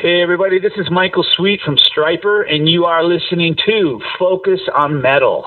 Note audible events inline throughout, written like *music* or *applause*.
Hey, everybody, this is Michael Sweet from Stryper, and you are listening to Focus on Metal.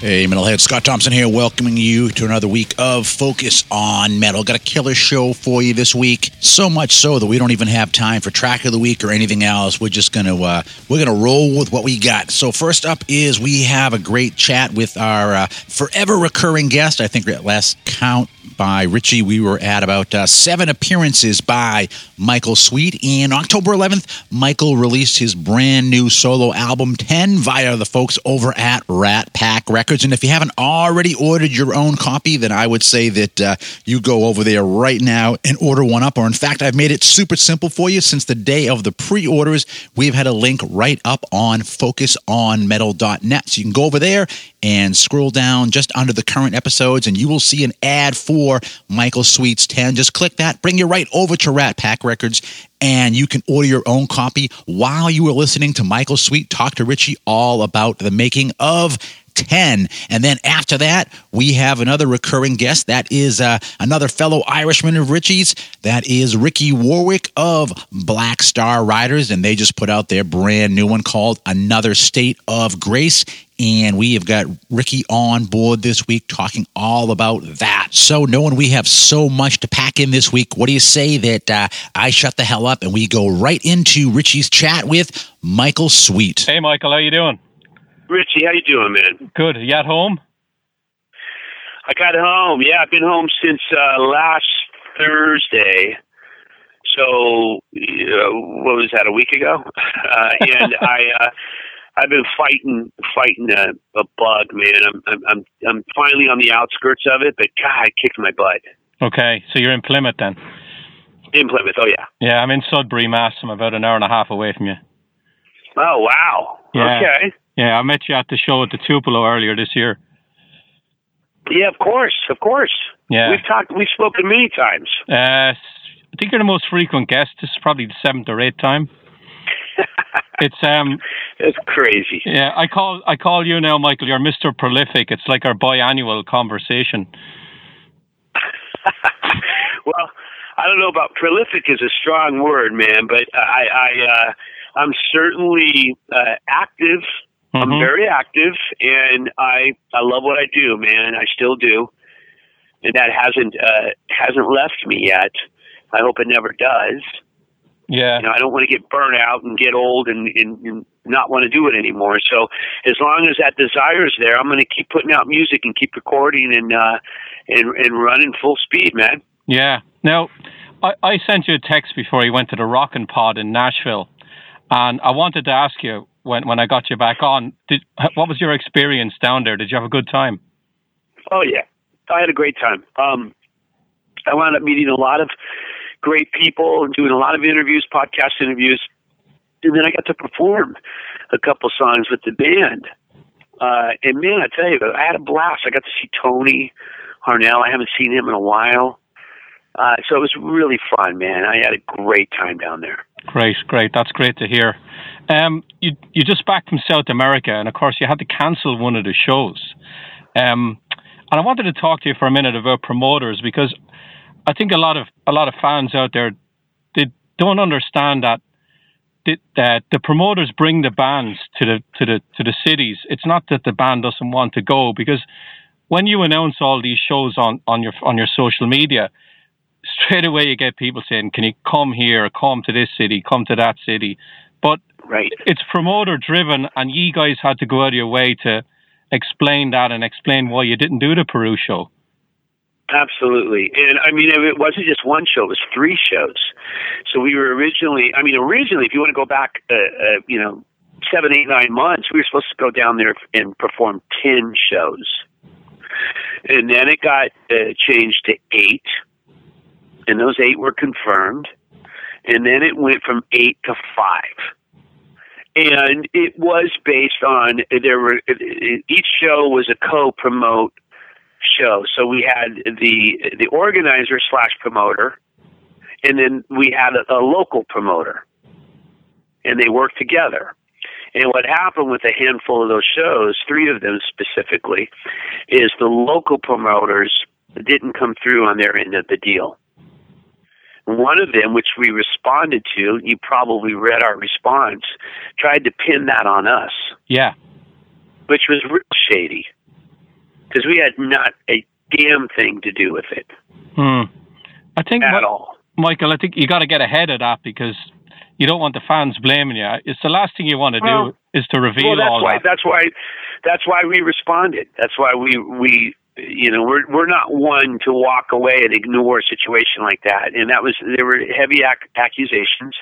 Hey, Metalhead, Scott Thompson here, welcoming you to another week of Focus on Metal. Got a killer show for you this week. So much so that we don't even have time for track of the week or anything else. We're just gonna uh, we're gonna roll with what we got. So first up is we have a great chat with our uh, forever recurring guest. I think at last count by Richie, we were at about uh, seven appearances by Michael Sweet. And October 11th, Michael released his brand new solo album 10 via the folks over at Rat Pack Records. And if you haven't already ordered your own copy, then I would say that uh, you go over there right now and order one up. Or in fact, I've made it super simple for you since the day of the pre orders. We've had a link right up on focusonmetal.net. So you can go over there and scroll down just under the current episodes, and you will see an ad for Michael Sweet's 10. Just click that, bring you right over to Rat Pack Records, and you can order your own copy while you are listening to Michael Sweet talk to Richie all about the making of 10. And then after that, we have another recurring guest. That is uh, another fellow Irishman of Richie's. That is Ricky Warwick of Black Star Riders. And they just put out their brand new one called Another State of Grace. And we have got Ricky on board this week talking all about that. So, knowing we have so much to pack in this week, what do you say that uh, I shut the hell up and we go right into Richie's chat with Michael Sweet? Hey, Michael, how you doing? Richie, how you doing, man? Good. You at home? I got home. Yeah, I've been home since uh, last Thursday. So uh, what was that? A week ago? *laughs* Uh, and *laughs* I, uh, I've been fighting, fighting a, a bug, man. I'm, I'm, I'm, I'm finally on the outskirts of it, but God, I kicked my butt. Okay, so you're in Plymouth then? In Plymouth, oh yeah. Yeah, I'm in Sudbury, Mass. I'm about an hour and a half away from you. Oh wow. Yeah. Okay. Yeah, I met you at the show at the Tupelo earlier this year. Yeah, of course, of course. Yeah. We've talked, we've spoken many times. Uh, I think you're the most frequent guest. This is probably the seventh or eighth time. *laughs* it's um, it's crazy. Yeah, I call I call you now, Michael. You're Mister Prolific. It's like our biannual conversation. *laughs* well, I don't know about prolific is a strong word, man, but I I uh, I'm certainly uh, active. I'm Mhm. very active, and I I love what I do, man. I still do, and that hasn't uh, hasn't left me yet. I hope it never does. Yeah. You know, I don't want to get burnt out and get old and, and, and not want to do it anymore. So as long as that desire is there, I'm going to keep putting out music and keep recording and uh, and and running full speed, man. Yeah. Now, I, I sent you a text before you went to the Rockin' Pod in Nashville, and I wanted to ask you when when I got you back on, did what was your experience down there? Did you have a good time? Oh yeah, I had a great time. Um, I wound up meeting a lot of great people and doing a lot of interviews, podcast interviews, and then I got to perform a couple songs with the band. Uh, and man, I tell you, I had a blast. I got to see Tony Harnell. I haven't seen him in a while. Uh, so it was really fun, man. I had a great time down there. Great, great. That's great to hear. Um, you you just back from South America, and of course you had to cancel one of the shows. Um, and I wanted to talk to you for a minute about promoters because I think a lot of a lot of fans out there they don't understand that the, that the promoters bring the bands to the to the to the cities. It's not that the band doesn't want to go because when you announce all these shows on, on your on your social media, straight away you get people saying, "Can you come here? Come to this city? Come to that city?" Right. it's promoter driven, and you guys had to go out of your way to explain that and explain why you didn't do the Peru show. Absolutely. And I mean, it wasn't just one show, it was three shows. So we were originally, I mean, originally, if you want to go back, uh, uh, you know, seven, eight, nine months, we were supposed to go down there and perform 10 shows. And then it got uh, changed to eight, and those eight were confirmed. And then it went from eight to five. And it was based on there were each show was a co-promote show. So we had the the organizer slash promoter, and then we had a, a local promoter, and they worked together. And what happened with a handful of those shows, three of them specifically, is the local promoters didn't come through on their end of the deal. One of them, which we responded to, you probably read our response, tried to pin that on us. Yeah. Which was real shady. Because we had not a damn thing to do with it. Hmm. I think at all. Michael, I think you got to get ahead of that because you don't want the fans blaming you. It's the last thing you want to well, do is to reveal well, that's all why, that. That's why. That's why we responded. That's why we we you know we're we're not one to walk away and ignore a situation like that. And that was there were heavy ac- accusations.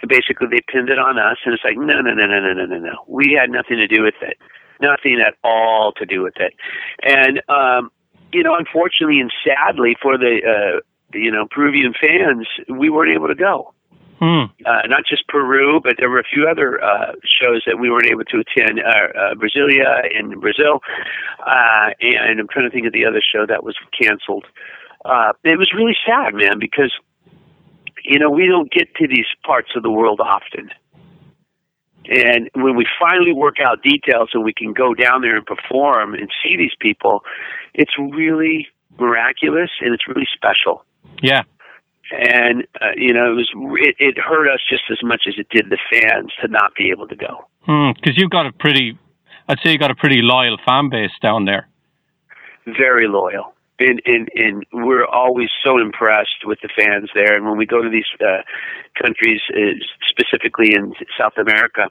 And basically, they pinned it on us, and it's like no, no, no, no, no, no, no, no. We had nothing to do with it. Nothing at all to do with it. And um, you know, unfortunately and sadly for the uh, you know Peruvian fans, we weren't able to go. Hmm. Uh, not just Peru, but there were a few other uh, shows that we weren't able to attend. Uh, uh, Brasilia in Brazil, uh, and I'm trying to think of the other show that was canceled. Uh, it was really sad, man, because you know we don't get to these parts of the world often. And when we finally work out details and we can go down there and perform and see these people, it's really miraculous and it's really special. Yeah. And uh, you know, it was it, it hurt us just as much as it did the fans to not be able to go. Because you've got a pretty, I'd say you got a pretty loyal fan base down there. Very loyal. And, and and we're always so impressed with the fans there. And when we go to these uh, countries, uh, specifically in South America,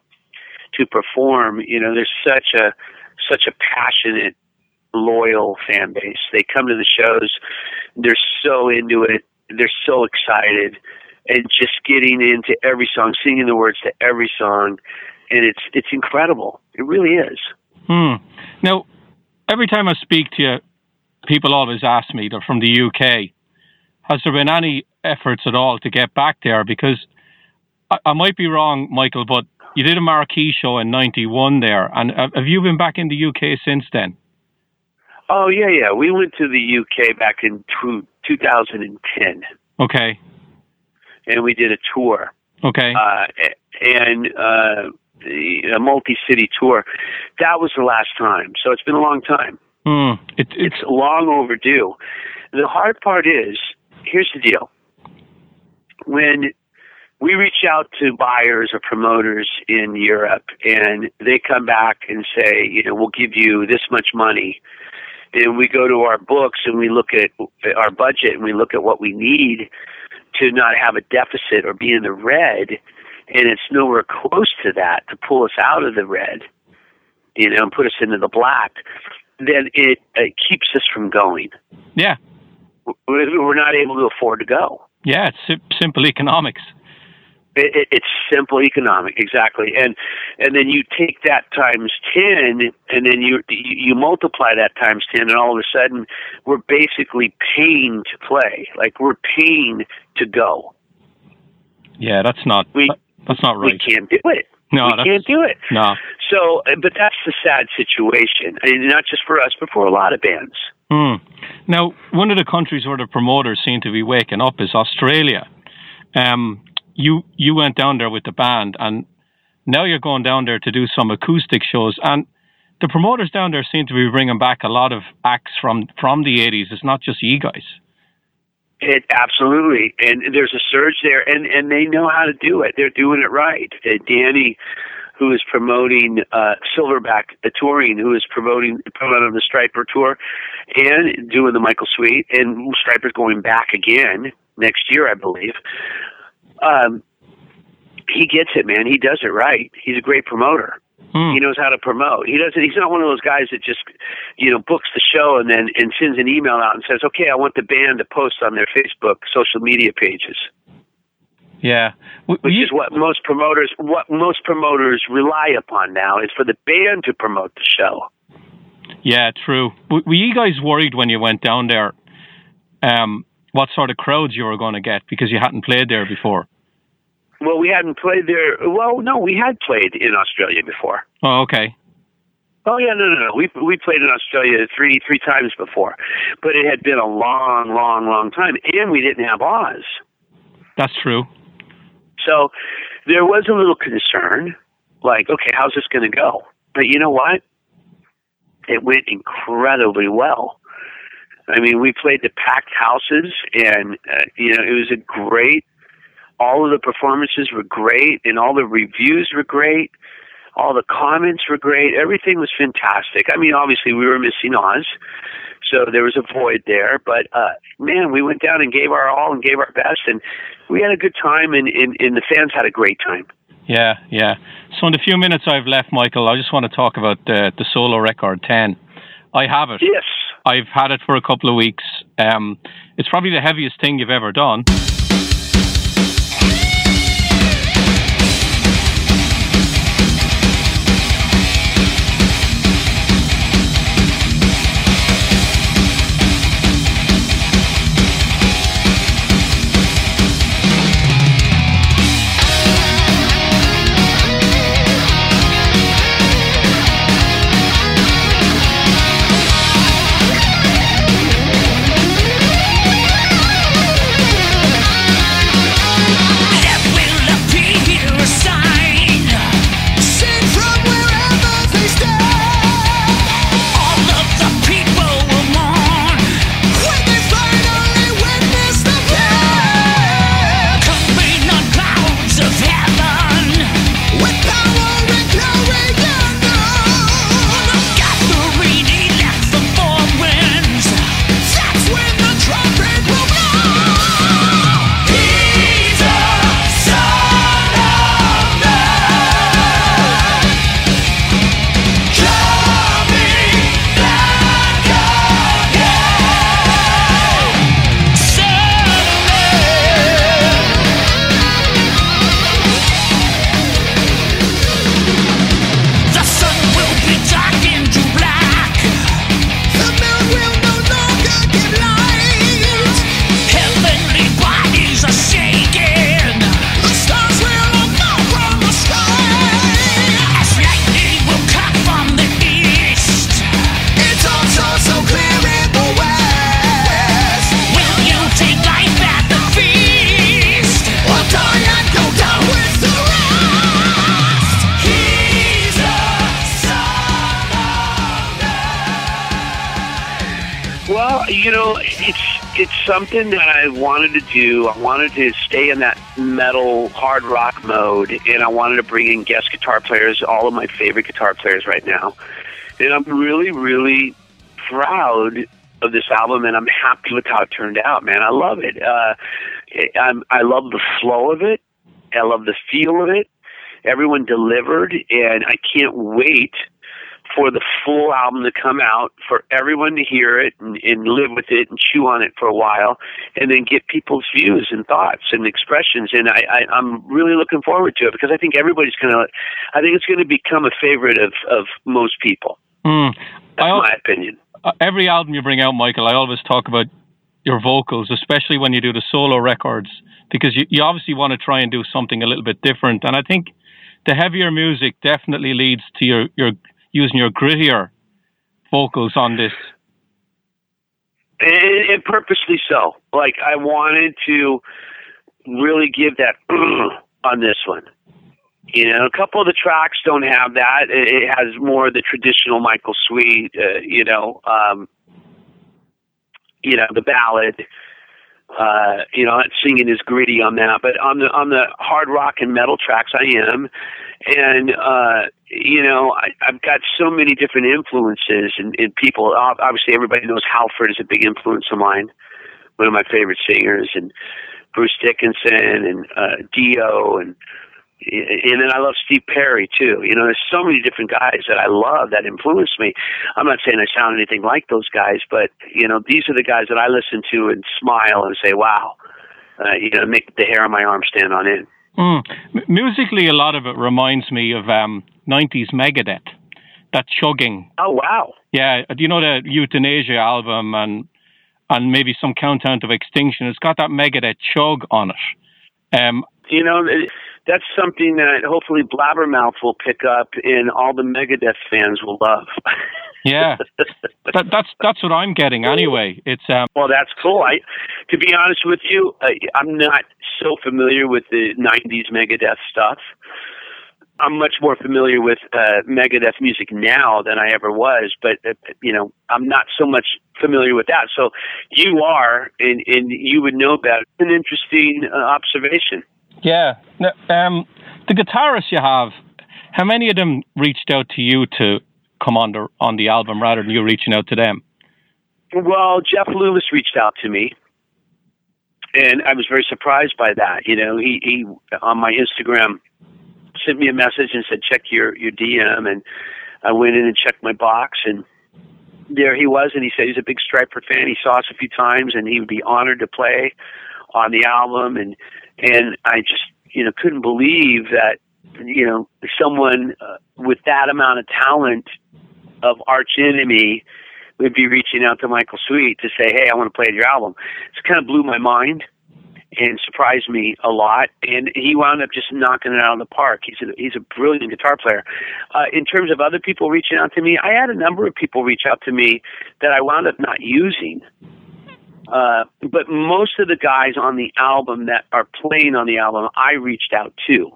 to perform, you know, there's such a such a passionate, loyal fan base. They come to the shows, they're so into it, they're so excited, and just getting into every song, singing the words to every song, and it's it's incredible. It really is. Hmm. Now, every time I speak to you, people always ask me, they're from the UK, has there been any efforts at all to get back there? Because I, I might be wrong, Michael, but you did a marquee show in 91 there. And have you been back in the UK since then? Oh, yeah, yeah. We went to the UK back in two, 2010. Okay. And we did a tour. Okay. Uh, and uh, a multi city tour. That was the last time. So it's been a long time. Mm, it, it's long overdue. The hard part is here's the deal. When we reach out to buyers or promoters in Europe and they come back and say, you know, we'll give you this much money. And we go to our books and we look at our budget and we look at what we need to not have a deficit or be in the red. And it's nowhere close to that to pull us out of the red, you know, and put us into the black then it, it keeps us from going. Yeah. We're not able to afford to go. Yeah, it's simple economics. It, it, it's simple economic, exactly, and and then you take that times ten, and then you you multiply that times ten, and all of a sudden we're basically paying to play, like we're paying to go. Yeah, that's not we, that's not right. We can't do it. No, we can't do it. No. So, but that's the sad situation, and not just for us, but for a lot of bands. Hmm. Now, one of the countries where the promoters seem to be waking up is Australia. Um, you you went down there with the band, and now you're going down there to do some acoustic shows, and the promoters down there seem to be bringing back a lot of acts from from the '80s. It's not just you guys. It absolutely, and there's a surge there, and and they know how to do it. They're doing it right. Uh, Danny, who is promoting uh, Silverback the touring, who is promoting promoting the Stryper tour, and doing the Michael Sweet, and Stryper's going back again next year, I believe. Um, he gets it, man. He does it right. He's a great promoter. Hmm. He knows how to promote. He doesn't. He's not one of those guys that just, you know, books the show and then and sends an email out and says, "Okay, I want the band to post on their Facebook social media pages." Yeah, which you, is what most promoters what most promoters rely upon now is for the band to promote the show. Yeah, true. Were you guys worried when you went down there? Um, what sort of crowds you were going to get because you hadn't played there before? Well, we hadn't played there. Well, no, we had played in Australia before. Oh, okay. Oh yeah, no, no, no. We we played in Australia three three times before, but it had been a long, long, long time, and we didn't have Oz. That's true. So there was a little concern, like, okay, how's this going to go? But you know what? It went incredibly well. I mean, we played the packed houses, and uh, you know, it was a great. All of the performances were great, and all the reviews were great. All the comments were great. Everything was fantastic. I mean, obviously, we were missing Oz, so there was a void there. But uh, man, we went down and gave our all and gave our best, and we had a good time, and, and, and the fans had a great time. Yeah, yeah. So in the few minutes I've left, Michael, I just want to talk about uh, the solo record ten. I have it. Yes. I've had it for a couple of weeks. Um, it's probably the heaviest thing you've ever done. Something that I wanted to do. I wanted to stay in that metal hard rock mode, and I wanted to bring in guest guitar players, all of my favorite guitar players right now. And I'm really, really proud of this album, and I'm happy with how it turned out. Man, I love it. Uh, I'm, I love the flow of it. I love the feel of it. Everyone delivered, and I can't wait for the full album to come out, for everyone to hear it and, and live with it and chew on it for a while, and then get people's views and thoughts and expressions. And I, I, I'm really looking forward to it because I think everybody's going to, I think it's going to become a favorite of, of most people. Mm. That's I, my opinion. Uh, every album you bring out, Michael, I always talk about your vocals, especially when you do the solo records, because you, you obviously want to try and do something a little bit different. And I think the heavier music definitely leads to your, your using your grittier vocals on this. And, and purposely so. Like I wanted to really give that *clears throat* on this one. You know, a couple of the tracks don't have that. It has more of the traditional Michael Sweet. Uh, you know, um, you know the ballad. Uh, you know, singing is gritty on that, but on the on the hard rock and metal tracks, I am, and uh, you know, I, I've got so many different influences and, and people. Obviously, everybody knows Halford is a big influence of mine, one of my favorite singers, and Bruce Dickinson and uh, Dio, and and then I love Steve Perry too. You know, there's so many different guys that I love that influence me. I'm not saying I sound anything like those guys, but you know, these are the guys that I listen to and smile and say, "Wow," uh, you know, make the hair on my arm stand on end. Mm. musically, a lot of it reminds me of um, 90s Megadeth. That chugging. Oh, wow. Yeah. Do you know the Youthanasia album and and maybe some Countdown to Extinction? It's got that Megadeth chug on it. Um, you know, that's something that hopefully Blabbermouth will pick up and all the Megadeth fans will love. *laughs* yeah, that, that's that's what I'm getting anyway. It's um, well, that's cool. I, to be honest with you, I, I'm not so familiar with the '90s Megadeth stuff. I'm much more familiar with uh, Megadeth music now than I ever was, but uh, you know, I'm not so much familiar with that. So you are, and, and you would know that. An interesting uh, observation. Yeah. Um, the guitarists you have, how many of them reached out to you to come on the on the album rather than you reaching out to them? Well, Jeff Loomis reached out to me, and I was very surprised by that. You know, he he on my Instagram sent me a message and said check your your DM, and I went in and checked my box, and there he was, and he said he's a big Stryper fan. He saw us a few times, and he would be honored to play on the album, and and I just you know couldn't believe that you know someone uh, with that amount of talent of arch enemy would be reaching out to Michael Sweet to say, "Hey, I want to play your album." It kind of blew my mind and surprised me a lot. And he wound up just knocking it out of the park. He's a, he's a brilliant guitar player. Uh, in terms of other people reaching out to me, I had a number of people reach out to me that I wound up not using. Uh, but most of the guys on the album that are playing on the album, I reached out to.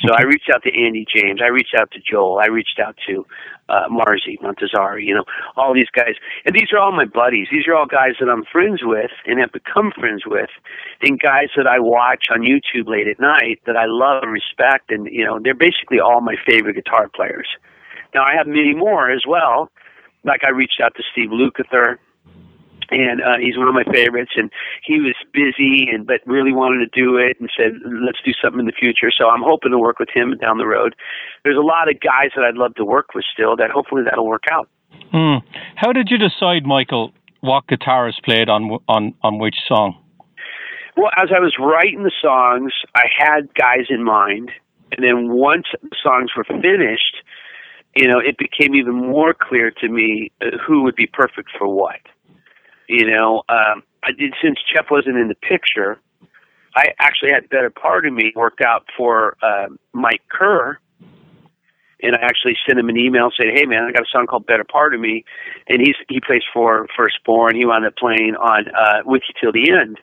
So I reached out to Andy James. I reached out to Joel. I reached out to uh, Marzi Montazeri. You know, all these guys, and these are all my buddies. These are all guys that I'm friends with and have become friends with, and guys that I watch on YouTube late at night that I love and respect. And you know, they're basically all my favorite guitar players. Now I have many more as well. Like I reached out to Steve Lukather and uh, he's one of my favorites. And he was busy, and but really wanted to do it, and said, "Let's do something in the future." So I'm hoping to work with him down the road. There's a lot of guys that I'd love to work with still. That hopefully that'll work out. Hmm. How did you decide, Michael, what guitarist played on on on which song? Well, as I was writing the songs, I had guys in mind, and then once the songs were finished, you know, it became even more clear to me uh, who would be perfect for what. You know, um, I did since Jeff wasn't in the picture. I actually had better part of me worked out for uh, Mike Kerr, and I actually sent him an email saying, "Hey, man, I got a song called Better Part of Me," and he's he plays for Firstborn. He wound up playing on uh, With You Till the End.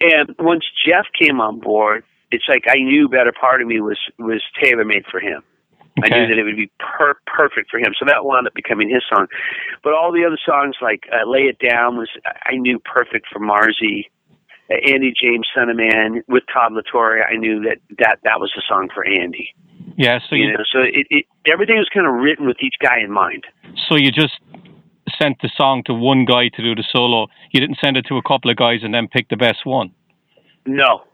And once Jeff came on board, it's like I knew Better Part of Me was was tailor made for him. Okay. I knew that it would be per- perfect for him. So that wound up becoming his song. But all the other songs, like uh, "Lay It Down," was I knew perfect for Marzi. Uh, Andy James, Son of Man, with Todd La Torre, I knew that that that was the song for Andy. Yeah, so you, you know, so it, it everything was kind of written with each guy in mind. So you just sent the song to one guy to do the solo. You didn't send it to a couple of guys and then pick the best one. No,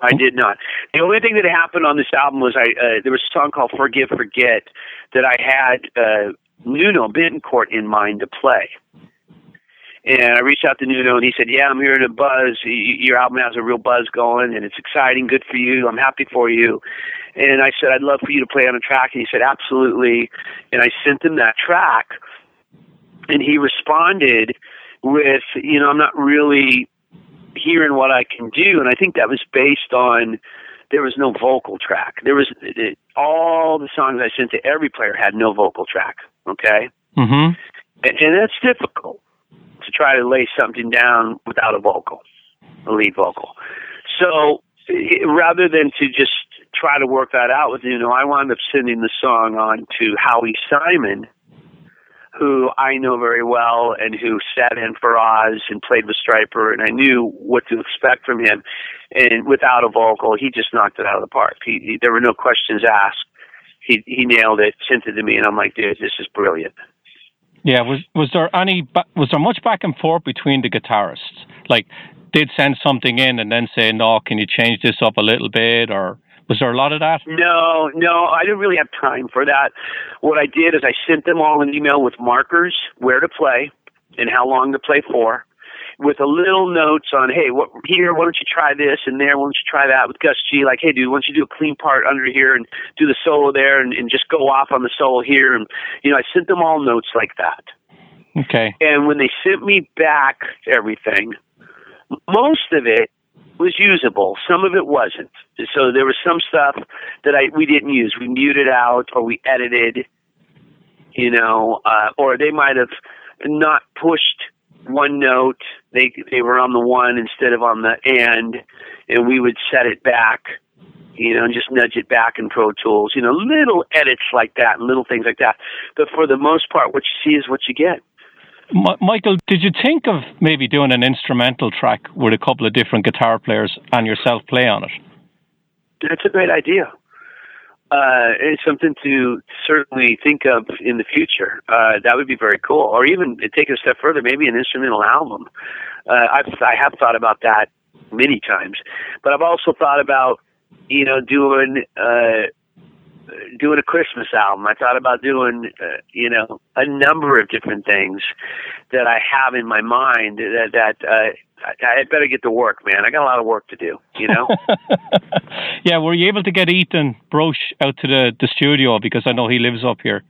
I did not. The only thing that happened on this album was I uh, there was a song called "Forgive Forget" that I had uh, Nuno Bettencourt in mind to play. And I reached out to Nuno, and he said, "Yeah, I'm hearing a buzz. Your album has a real buzz going, and it's exciting. Good for you. I'm happy for you." And I said, "I'd love for you to play on a track." And he said, "Absolutely." And I sent him that track, and he responded with, "You know, I'm not really hearing what I can do, and I think that was based on there was no vocal track. There was it, all the songs I sent to every player had no vocal track. Okay, mm-hmm. and, and that's difficult to try to lay something down without a vocal, a lead vocal. So it, rather than to just try to work that out with you know, I wound up sending the song on to Howie Simon who I know very well and who sat in for Oz and played with Stryper, and I knew what to expect from him. And without a vocal, he just knocked it out of the park. He, he there were no questions asked. He he nailed it, sent it to me, and I'm like, dude, this is brilliant. Yeah, was was there any was there much back and forth between the guitarists? Like, did send something in and then say, no, can you change this up a little bit, or was there a lot of that? No, no, I didn't really have time for that. What I did is I sent them all an email with markers, where to play, and how long to play for, with a little notes on, hey, what here? Why don't you try this? And there, why don't you try that? With Gus G, like, hey, dude, why don't you do a clean part under here and do the solo there, and, and just go off on the solo here? And you know, I sent them all notes like that. Okay. And when they sent me back everything, most of it was usable. Some of it wasn't. So there was some stuff that I we didn't use. We muted out or we edited, you know, uh, or they might have not pushed one note. They they were on the one instead of on the and, and we would set it back, you know, and just nudge it back in Pro Tools. You know, little edits like that, and little things like that. But for the most part, what you see is what you get. Michael, did you think of maybe doing an instrumental track with a couple of different guitar players and yourself play on it? That's a great idea. Uh, it's something to certainly think of in the future. Uh, that would be very cool. Or even take it a step further, maybe an instrumental album. Uh, I've, I have thought about that many times, but I've also thought about, you know, doing uh, doing a Christmas album. I thought about doing, uh, you know, a number of different things that I have in my mind that, that uh, I, I better get to work, man. I got a lot of work to do, you know? *laughs* yeah, were you able to get Ethan Brosh out to the, the studio? Because I know he lives up here.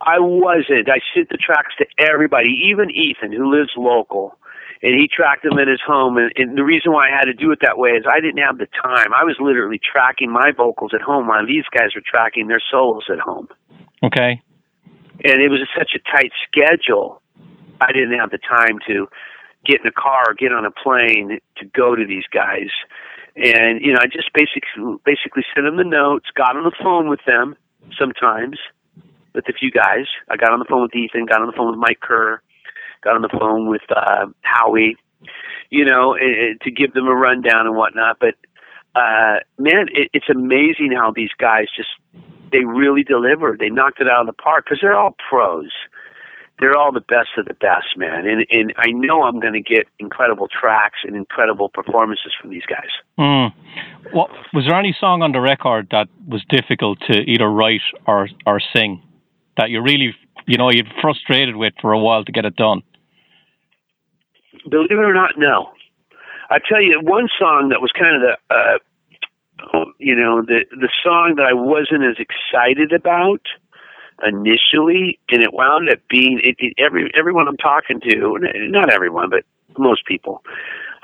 I wasn't. I sent the tracks to everybody, even Ethan, who lives local and he tracked them at his home. And, and the reason why I had to do it that way is I didn't have the time. I was literally tracking my vocals at home while these guys were tracking their solos at home. Okay. And it was such a tight schedule. I didn't have the time to get in a car, or get on a plane to go to these guys. And you know, I just basically basically sent them the notes, got on the phone with them sometimes with a few guys. I got on the phone with Ethan, got on the phone with Mike Kerr, got on the phone with uh, Howie, you know, to give them a rundown and whatnot. But uh, man, it, it's amazing how these guys just they really delivered. They knocked it out of the park because they're all pros. They're all the best of the best, man. And and I know I'm going to get incredible tracks and incredible performances from these guys. Mm. What was there any song on the record that was difficult to either write or or sing that you really you know you're frustrated with for a while to get it done? Believe it or not, no. I tell you, one song that was kind of the, uh, you know, the the song that I wasn't as excited about initially, and it wound up being it, it, every everyone I'm talking to, not everyone, but most people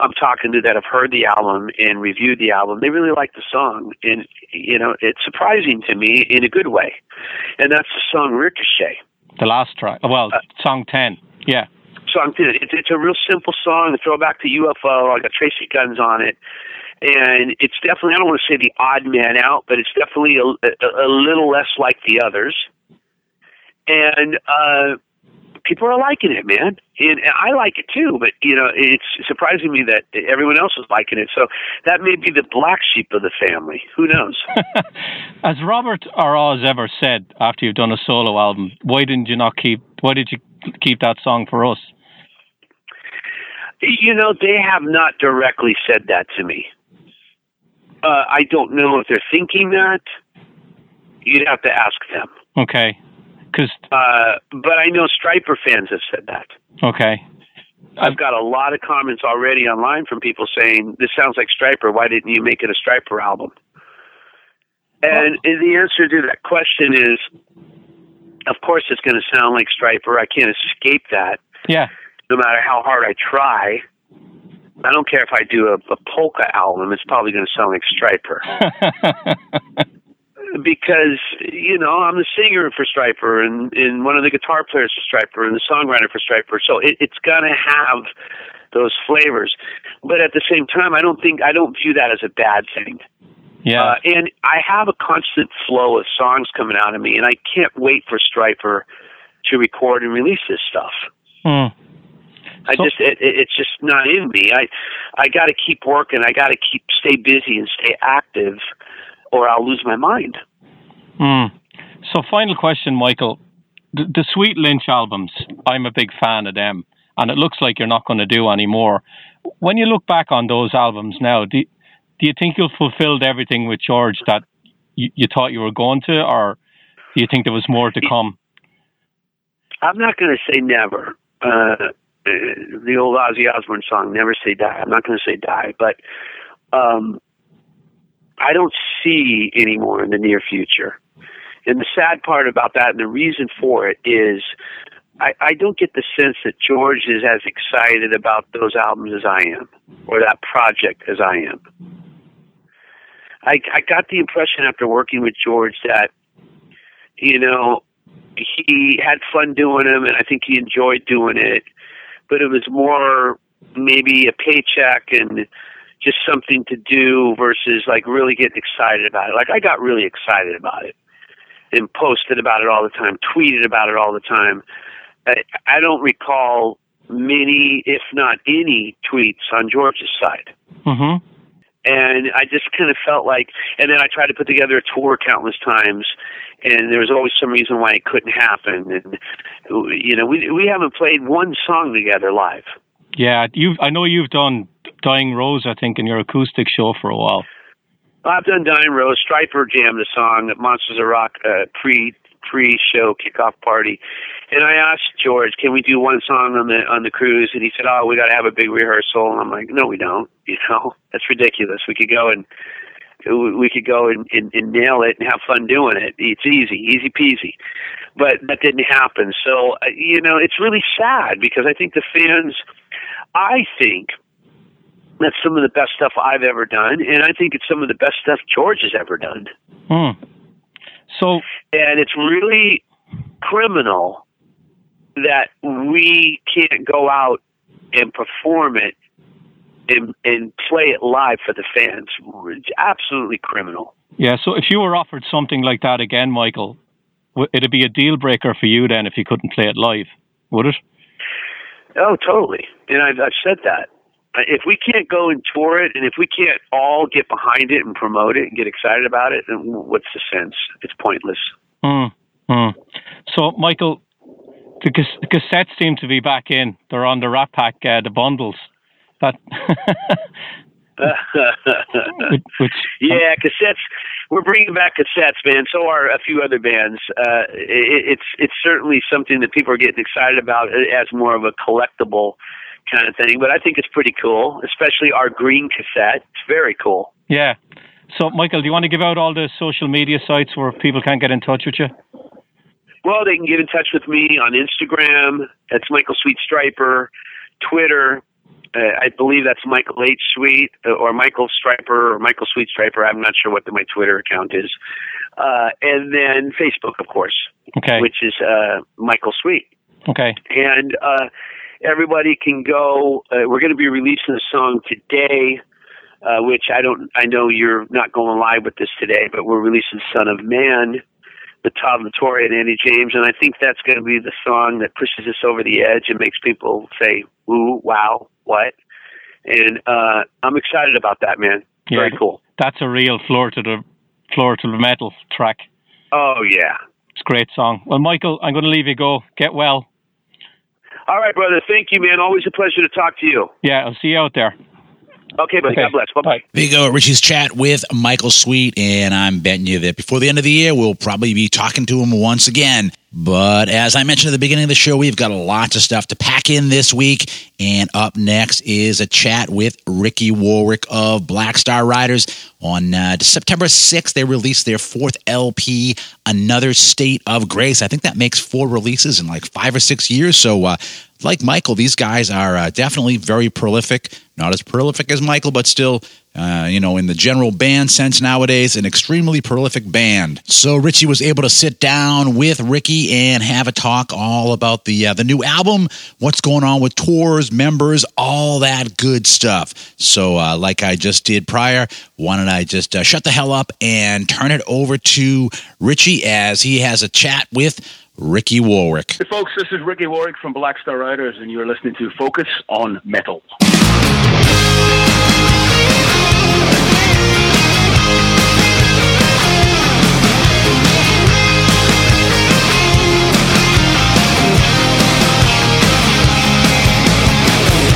I'm talking to that have heard the album and reviewed the album, they really like the song, and you know, it's surprising to me in a good way, and that's the song Ricochet. The last track, well, uh, song ten, yeah song too. It's it's a real simple song, a throwback to UFO. I got Tracii Guns on it, and it's definitely I don't want to say the odd man out, but it's definitely a, a, a little less like the others. And uh, people are liking it, man, and, and I like it too. But you know, it's surprising me that everyone else is liking it. So that may be the black sheep of the family. Who knows? *laughs* As Robert or Oz ever said after you've done a solo album, why didn't you not keep? Why did you keep that song for us? You know, they have not directly said that to me. Uh, I don't know if they're thinking that. You'd have to ask them. Okay. Cause, uh, but I know Stryper fans have said that. Okay. I've got a lot of comments already online from people saying, This sounds like Stryper. Why didn't you make it a Stryper album? And well, the answer to that question is, of course, it's going to sound like Stryper. I can't escape that. Yeah no matter how hard I try. I don't care if I do a, a polka album; it's probably going to sound like Stryper. *laughs* because you know I'm the singer for Stryper and, and one of the guitar players for Stryper and the songwriter for Stryper, so it, it's gonna have those flavors. But at the same time, I don't think I don't view that as a bad thing. Yeah, uh, and I have a constant flow of songs coming out of me, and I can't wait for Stryper to record and release this stuff. Hmm. I so, just it, it's just not in me. I I got to keep working. I got to keep stay busy and stay active, or I'll lose my mind. Mm. So, final question, Michael. The, the Sweet Lynch albums, I'm a big fan of them, and it looks like you're not going to do any more. When you look back on those albums now, do, do you think you've fulfilled everything with George that you, you thought you were going to, or do you think there was more to come? I'm not going to say never. Uh, the old Ozzy Osbourne song, "Never Say Die." I'm not going to say die, but um, I don't see anymore in the near future. And the sad part about that, and the reason for it, is I, I don't get the sense that George is as excited about those albums as I am. or that project as I am. I, I got the impression after working with George that, you know, he had fun doing them, and I think he enjoyed doing it. But it was more maybe a paycheck and just something to do versus like really getting excited about it. Like I got really excited about it and posted about it all the time, tweeted about it all the time. I, I don't recall many, if not any, tweets on George's side. Mm-hmm. And I just kind of felt like, and then I tried to put together a tour countless times, and there was always some reason why it couldn't happen. And you know, we we haven't played one song together live. Yeah, you. I know you've done Dying Rose, I think, in your acoustic show for a while. I've done Dying Rose. Stryper jammed the song at Monsters of Rock uh, pre pre show kickoff party, and I asked George, "Can we do one song on the on the cruise?" And he said, "Oh, we got to have a big rehearsal." And I'm like, "No, we don't. You know, *laughs* that's ridiculous. We could go and." We could go and, and, and nail it and have fun doing it. It's easy, easy peasy, but that didn't happen. So uh, you know, it's really sad because I think the fans. I think that's some of the best stuff I've ever done, and I think it's some of the best stuff George has ever done. Hmm. So, and it's really criminal that we can't go out and perform it and, and play it live for the fans. It's absolutely criminal. Yeah. So, if you were offered something like that again, Michael, it'd be a deal breaker for you then if you couldn't play it live, would it? Oh, totally. And I've, I've said that if we can't go and tour it, and if we can't all get behind it and promote it and get excited about it, then what's the sense? It's pointless. Mm, mm. So, Michael, the, the, cassettes seem to be back in. They're on the Rat Pack, uh, the bundles. That. *laughs* which, which, yeah, cassettes. We're bringing back cassettes, man. So are a few other bands. Uh, it, it's it's certainly something that people are getting excited about as more of a collectible kind of thing. But I think it's pretty cool, especially our green cassette. It's very cool. Yeah. So, Michael, do you want to give out all the social media sites where people can get in touch with you? Well, they can get in touch with me on Instagram. That's Michael Sweet Stryper. Twitter, uh, I believe that's Michael H. Sweet uh, or Michael Stryper or Michael Sweet Stryper. I'm not sure what the, my Twitter account is. Uh, and then Facebook, of course, okay. which is uh, Michael Sweet. Okay. And uh, everybody can go. Uh, we're going to be releasing a song today, uh, which I don't. I know you're not going live with this today, but we're releasing "Son of Man." Todd La Torre and Andy James, and I think that's going to be the song that pushes us over the edge and makes people say, "Ooh, wow, what?" And uh, I'm excited about that, man. Yeah, Very cool. That's a real floor to the floor to the metal track. Oh yeah, it's a great song. Well, Michael, I'm going to leave you go. Get well. All right, brother. Thank you, man. Always a pleasure to talk to you. Yeah, I'll see you out there. Okay, buddy. Okay. God bless. Bye bye. There you go. Richie's chat with Michael Sweet, and I'm betting you that before the end of the year, we'll probably be talking to him once again. But as I mentioned at the beginning of the show, we've got lots of stuff to pack in this week. And up next is a chat with Ricky Warwick of Black Star Riders. On uh, September 6th, they released their fourth LP, Another State of Grace. I think that makes four releases in like five or six years. So, uh, like Michael, these guys are uh, definitely very prolific. Not as prolific as Michael, but still uh, you know, in the general band sense nowadays, an extremely prolific band. So Richie was able to sit down with Ricky and have a talk all about the uh, the new album, what's going on with tours, members, all that good stuff. So, uh, like I just did prior, why don't I just uh, shut the hell up and turn it over to Richie as he has a chat with. Ricky Warwick. Hey, folks, this is Ricky Warwick from Black Star Riders, and you're listening to Focus on Metal.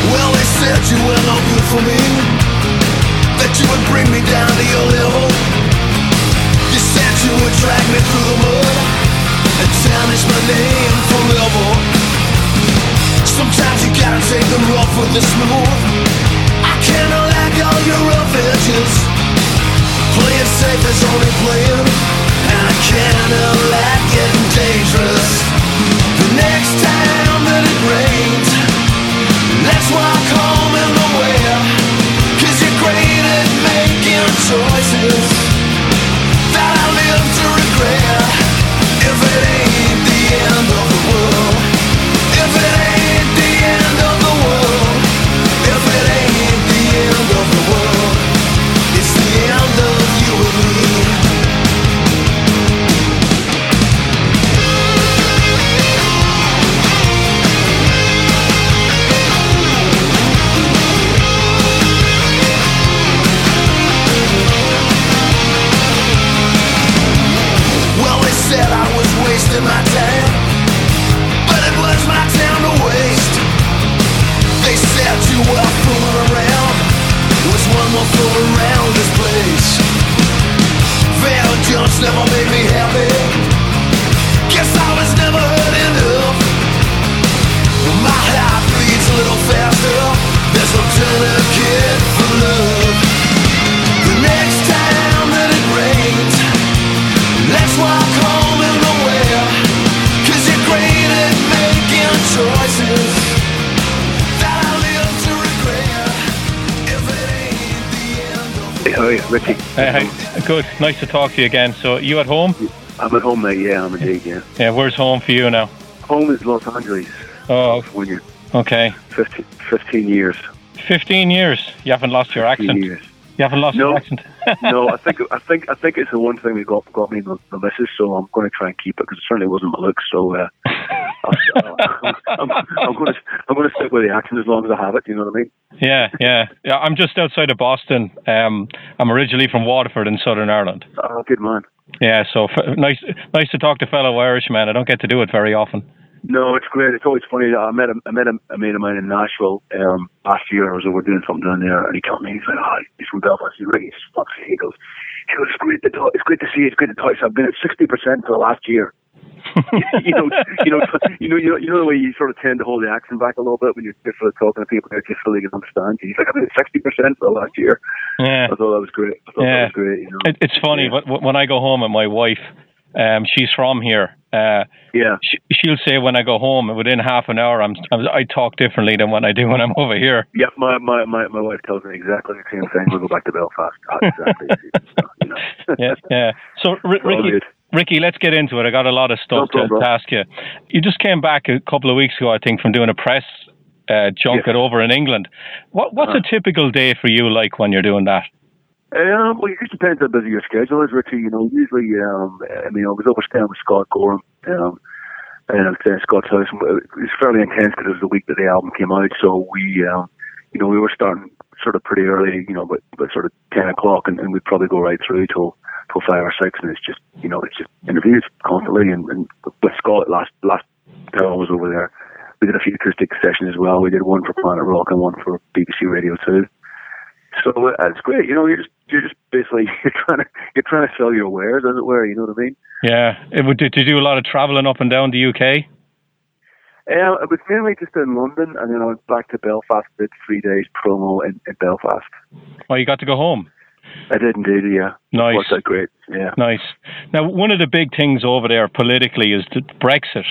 Well, I said you were no good for me That you would bring me down to your level You said you would drag me through the mud And tarnish my name forever Sometimes you gotta take the rough with the smooth. I like all your Playing safe is only playing. And I like getting dangerous. The next time that it rains that's why I come in the you're great at making choices that I live to regret. If it ain't the end of the world, you, Richie? Hey, hey, good. Nice to talk to you again. So, you at home? I'm at home, mate. Yeah, I'm indeed. Yeah, Yeah, where's home for you now? home is Los Angeles. Oh, you're okay. 15, 15 years. 15 years. You haven't lost your accent. years. You haven't lost No. your accent. *laughs* no, I think I think I think it's the one thing that got got me the, the missus. So I'm going to try and keep it because it certainly wasn't my looks. So uh, *laughs* I'll, I'm, I'm going to I'm going to stick with the accent as long as I have it. You know what I mean? yeah, yeah. Yeah, I'm just outside of Boston. Um, I'm originally from Waterford in Southern Ireland. Oh, good man. Yeah, so f- nice, nice to talk to fellow Irishmen. I don't get to do it very often. No, it's great. It's always funny. I met a, I met a, a mate of mine in Nashville um, last year. I was over doing something down there, and he called me. He's like, "Oh, he's from Belfast." He's "He's fuck's sake." He goes, "He goes, it's great to talk. It's great to see. you. It's great to talk." So I've been at sixty percent for the last year. *laughs* you know, you know, you know, you know, you know the way you sort of tend to hold the accent back a little bit when you're just sort of talking to people that just they can understand you. He's like, "I've been at sixty percent for the last year." Yeah. I thought that was great. I thought Yeah. that was great. You know, It, it's funny, Yeah. but when I go home and my wife, um, she's from here. Uh, yeah. she, she'll say when I go home, within half an hour, I'm, I'm I talk differently than when I do when I'm over here. Yeah, my, my, my, my wife tells me exactly the same thing. We'll go back to Belfast. *laughs* Exactly. you know. Yeah, yeah. So, *laughs* R- Ricky. Ricky, let's get into it. I got a lot of stuff No to, problem. to ask you. You just came back a couple of weeks ago, I think, from doing a press uh, junket over in England. What, what's Uh-huh. a typical day for you like when you're doing that? Um, well, it just depends how busy your schedule is, Richie. You know, usually, um, I mean, I was over staying with Scott Gorham, um, and I at Scott's house. and It was fairly intense because it was the week that the album came out. So we, um, you know, we were starting sort of pretty early, you know, but, but sort of 10 o'clock, and, and we'd probably go right through till, till 5 or 6. And it's just, you know, it's just interviews constantly. And, and with Scott last, last time I was over there, we did a few acoustic sessions as well. We did one for Planet Rock and one for BBC Radio 2. So uh, it's great, you know. You're just you're just basically *laughs* you're trying to you're trying to sell your wares, as it were. You know what I mean? Yeah. It would, did you do a lot of traveling up and down the UK? Um, it was mainly just in London, and then I went back to Belfast. Did three days promo in, in Belfast. Oh, you got to go home. I did indeed, yeah. Nice. Worked out great, yeah. Nice. Now, one of the big things over there politically is the Brexit.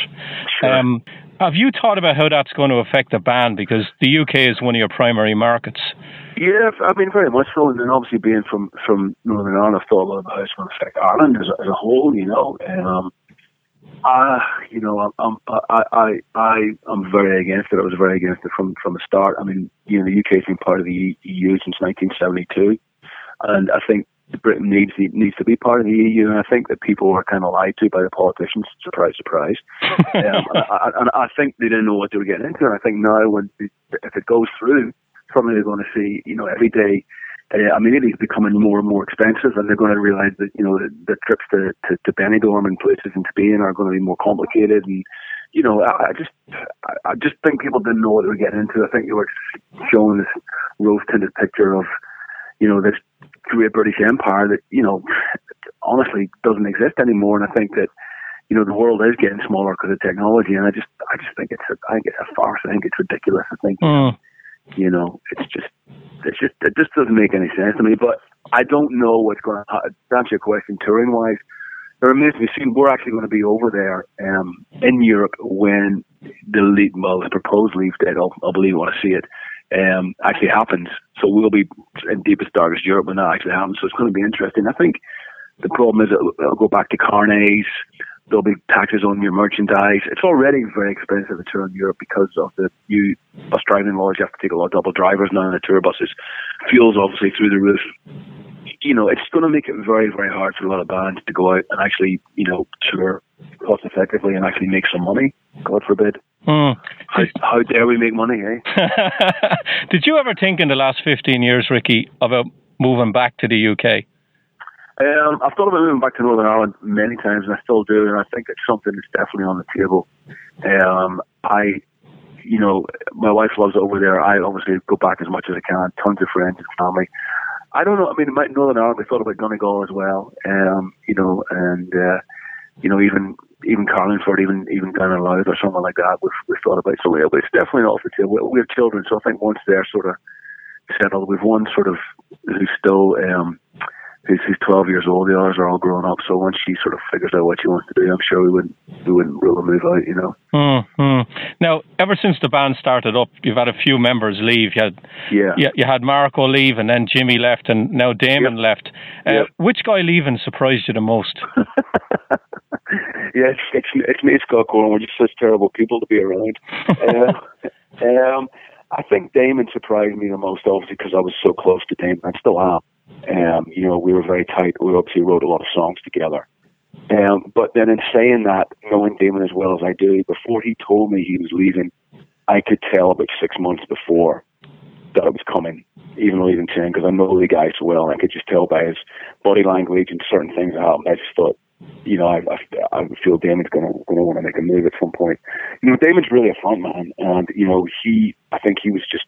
Sure. Um, have you thought about how that's going to affect the band? Because the UK is one of your primary markets. Yeah, I mean, very much so. And then obviously being from from Northern Ireland, I've thought a lot about how it's going to affect Ireland as a, as a whole. You know, um, I, you know, I'm, I'm I, I, I, I'm very against it. I was very against it from from the start. I mean, you know, the UK's been part of the EU since 1972, and I think Britain needs needs to be part of the EU. And I think that people were kind of lied to by the politicians. Surprise, surprise. *laughs* um, and, I, and I think they didn't know what they were getting into. And I think now, when if it goes through, suddenly they're going to see, you know, every day. Uh, I mean, it is becoming more and more expensive, and they're going to realise that you know the, the trips to, to to Benidorm and places in Spain are going to be more complicated. And you know, I, I just I, I just think people didn't know what they were getting into. I think they were showing this rose tinted picture of you know this great British Empire that you know honestly doesn't exist anymore. And I think that you know the world is getting smaller because of technology, and I just I just think it's a, I think it's a farce. I think it's ridiculous. I think Mm. You know it's just it's just it just doesn't make any sense to me. But I don't know what's going to to answer your question touring wise. It be seen. We're actually going to be over there um, in Europe when the lead, well, the proposed leave date. I'll, I'll believe want to see it. Um, actually happens. So we'll be in deepest darkest Europe when that actually happens. So it's going to be interesting. I think the problem is it'll, it'll go back to carnets. There'll be taxes on your merchandise. It's already very expensive to tour in Europe because of the new bus driving laws. You have to take a lot of double drivers now in the tour buses. Fuel's obviously through the roof. You know, it's going to make it very, very hard for a lot of bands to go out and actually, you know, tour cost effectively and actually make some money. God forbid. Mm. How, how dare we make money, eh? *laughs* Did you ever think in the last 15 years, Ricky, about moving back to the UK? Um, I've thought about moving back to Northern Ireland many times, and I still do, and I think it's something that's definitely on the table. Um, I, you know, my wife loves it over there. I obviously go back as much as I can. Tons of friends and family. I don't know. I mean, Northern Ireland. We thought about Donegal as well. Um, you know, and uh, you know, even even Carlingford, even even down in Louth or something like that. We've we've thought about. So yeah, but it's definitely not off the table. We're children, so I think once they're sort of settled, we've one sort of who's still um, who's, who's 12 years old. The others are all grown up. So once she sort of figures out what she wants to do, I'm sure we wouldn't we wouldn't rule a move out. You know. Mm-hmm. Now, ever since the band started up, you've had a few members leave. You had yeah. You, you had Marco leave, and then Jimmy left, and now Damon yep. left. Uh, yep. Which guy leaving surprised you the most? *laughs* yeah, it's, it's it's me, Scott Gorham. We're just such terrible people to be around. *laughs* uh, um, I think Damon surprised me the most, obviously, because I was so close to Damon. I still am. Um, you know, we were very tight. We obviously wrote a lot of songs together. Um, but then in saying that, knowing Damon as well as I do, before he told me he was leaving, I could tell about six months before that it was coming, even though he didn't because I know the guy so well. And I could just tell by his body language and certain things that happened. I just thought, you know, I, I, I feel Damon's going to going to want to make a move at some point. You know, Damon's really a front man, and you know, he I think he was just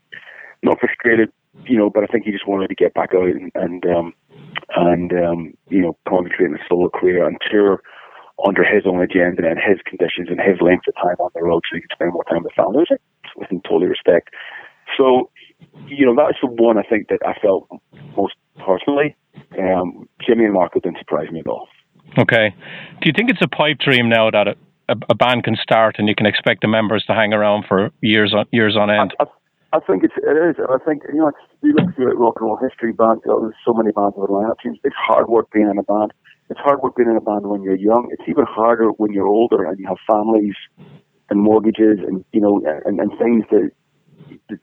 not frustrated, you know, but I think he just wanted to get back out and and um, and um, you know, concentrate on a solo career and tour under his own agenda and his conditions and his length of time on the road, so he could spend more time with family, which with him totally respect. So, you know, that's the one I think that I felt most personally. Um, Jimmy and Marco didn't surprise me at all. Okay. Do you think it's a pipe dream now that a, a, a, band can start and you can expect the members to hang around for years on years on end? I, I, I think it's, it is. I think you know, you look through rock and roll history, bands. There's so many bands with lineup teams. It's hard work being in a band. It's hard work being in a band when you're young. It's even harder when you're older and you have families and mortgages and you know and, and things that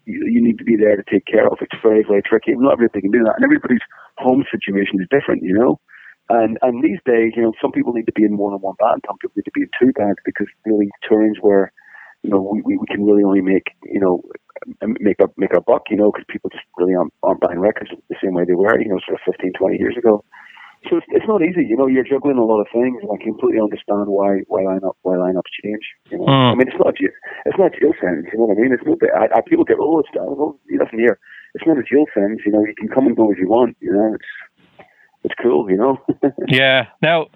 you need to be there to take care of. It's very, very tricky. Not everybody can do that, and everybody's home situation is different, you know. And and these days, you know, some people need to be in more than one band. Some people need to be in two bands because really turns where, you know, we, we, we can really only make you know make a, make a buck, you know, because people just really aren't, aren't buying records the same way they were, you know, sort of 15, 20 years ago. So it's, it's not easy, you know. You're juggling a lot of things, and I completely understand why why lineup why lineups change. You know, Mm. I mean, it's not it's not jail sentence. You know what I mean? It's not that I, I, people get oh, it's oh, listen here. It's not a jail sentence. You know, you can come and go as you want. You know, it's it's cool. You know. *laughs* yeah. Now,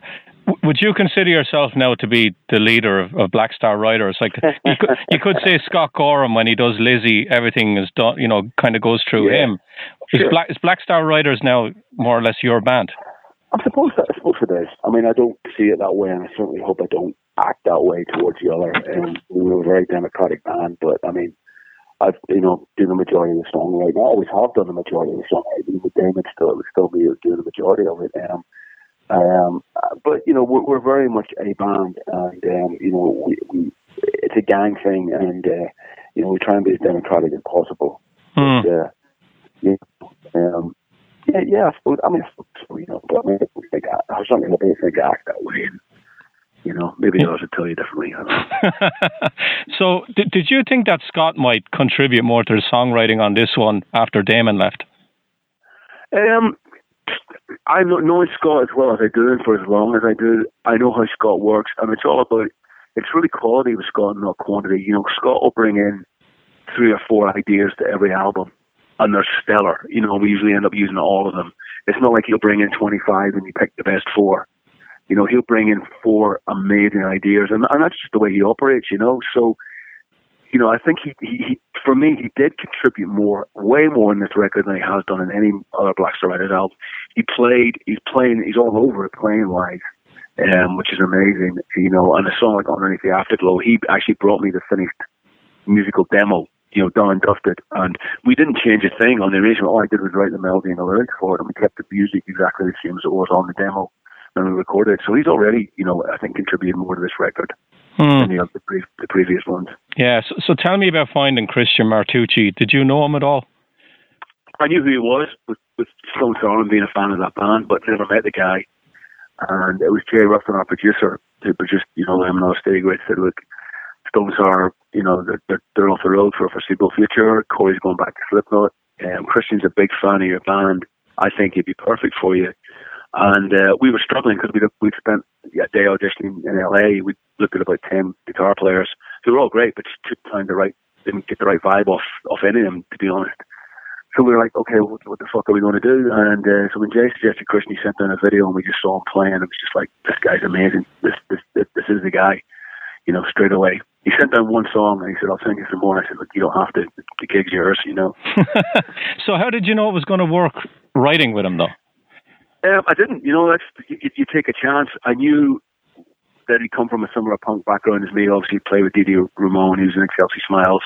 would you consider yourself now to be the leader of, of Black Star Riders? Like you could, you could say Scott Gorham when he does Lizzie, everything is done. You know, kind of goes through Yeah. him. Is Sure. Black is Black Star Riders now more or less your band? I suppose that, I suppose it is. I mean, I don't see it that way, and I certainly hope I don't act that way towards the other. Um, we were a very democratic band, but I mean, I've you know done the majority of the songwriting. I always have done the majority of the songwriting. With Damon, still it would still be doing the majority of it. Um, um, but you know, we're, we're very much a band, and um, you know, we, we it's a gang thing, and uh, you know, we try and be as democratic as possible. Hmm. But, uh, yeah, um, yeah, yeah. I suppose. I mean, I suppose, you know, but I mean, think I, hope I think I act that way. And, you know, maybe others would tell you differently. I don't know. *laughs* so, did, did you think that Scott might contribute more to the songwriting on this one after Damon left? Um, I know knowing Scott as well as I do, and for as long as I do, I know how Scott works, and it's all about. It's really quality with Scott, not quantity. You know, Scott will bring in three or four ideas to every album, and they're stellar. You know, we usually end up using all of them. It's not like he'll bring in 25 and you pick the best four. You know, he'll bring in four amazing ideas, and, and that's just the way he operates. You know, so you know, I think he, he, he, for me, he did contribute more, way more in this record than he has done in any other Black Star Riders album. He played, he's playing, he's all over it playing wise, um, which is amazing, you know. And a song like Underneath the Afterglow, he actually brought me the finished musical demo you know, done and dusted. And we didn't change a thing on the arrangement. All I did was write the melody and the lyrics for it, and we kept the music exactly the same as it was on the demo when we recorded. So he's already, you know, I think contributed more to this record Hmm. than the, the, pre- the previous ones. Yeah. So, so tell me about finding Christian Martucci. Did you know him at all? I knew who he was with, with Stone Sour and being a fan of that band, but never met the guy. And it was Jay Ruston, our producer, who produced, you know, them and all Stay Great, said, look, Stone Sour, you know, they're, they're, they're off the road for a foreseeable future. Corey's going back to Slipknot. Um, Christian's a big fan of your band. I think he'd be perfect for you. And uh, we were struggling because we'd, we'd spent a day auditioning in LA. We looked at about 10 guitar players who were all great, but just couldn't find the right, didn't get the right vibe off, off any of them, to be honest. So we were like, okay, what, what the fuck are we going to do? And uh, so when Jay suggested Christian, he sent down a video and we just saw him playing. It was just like, this guy's amazing. This, this, this, this is the guy, you know, straight away. He sent down one song and he said, I'll send you some more. And I said, look, you don't have to. The gig's yours, you know. *laughs* so how did you know it was going to work writing with him though? Um, I didn't. You know, that's you, you take a chance. I knew that he'd come from a similar punk background as me. Obviously, he played with Dee Dee Ramone. He was in the Chelsea Smiles,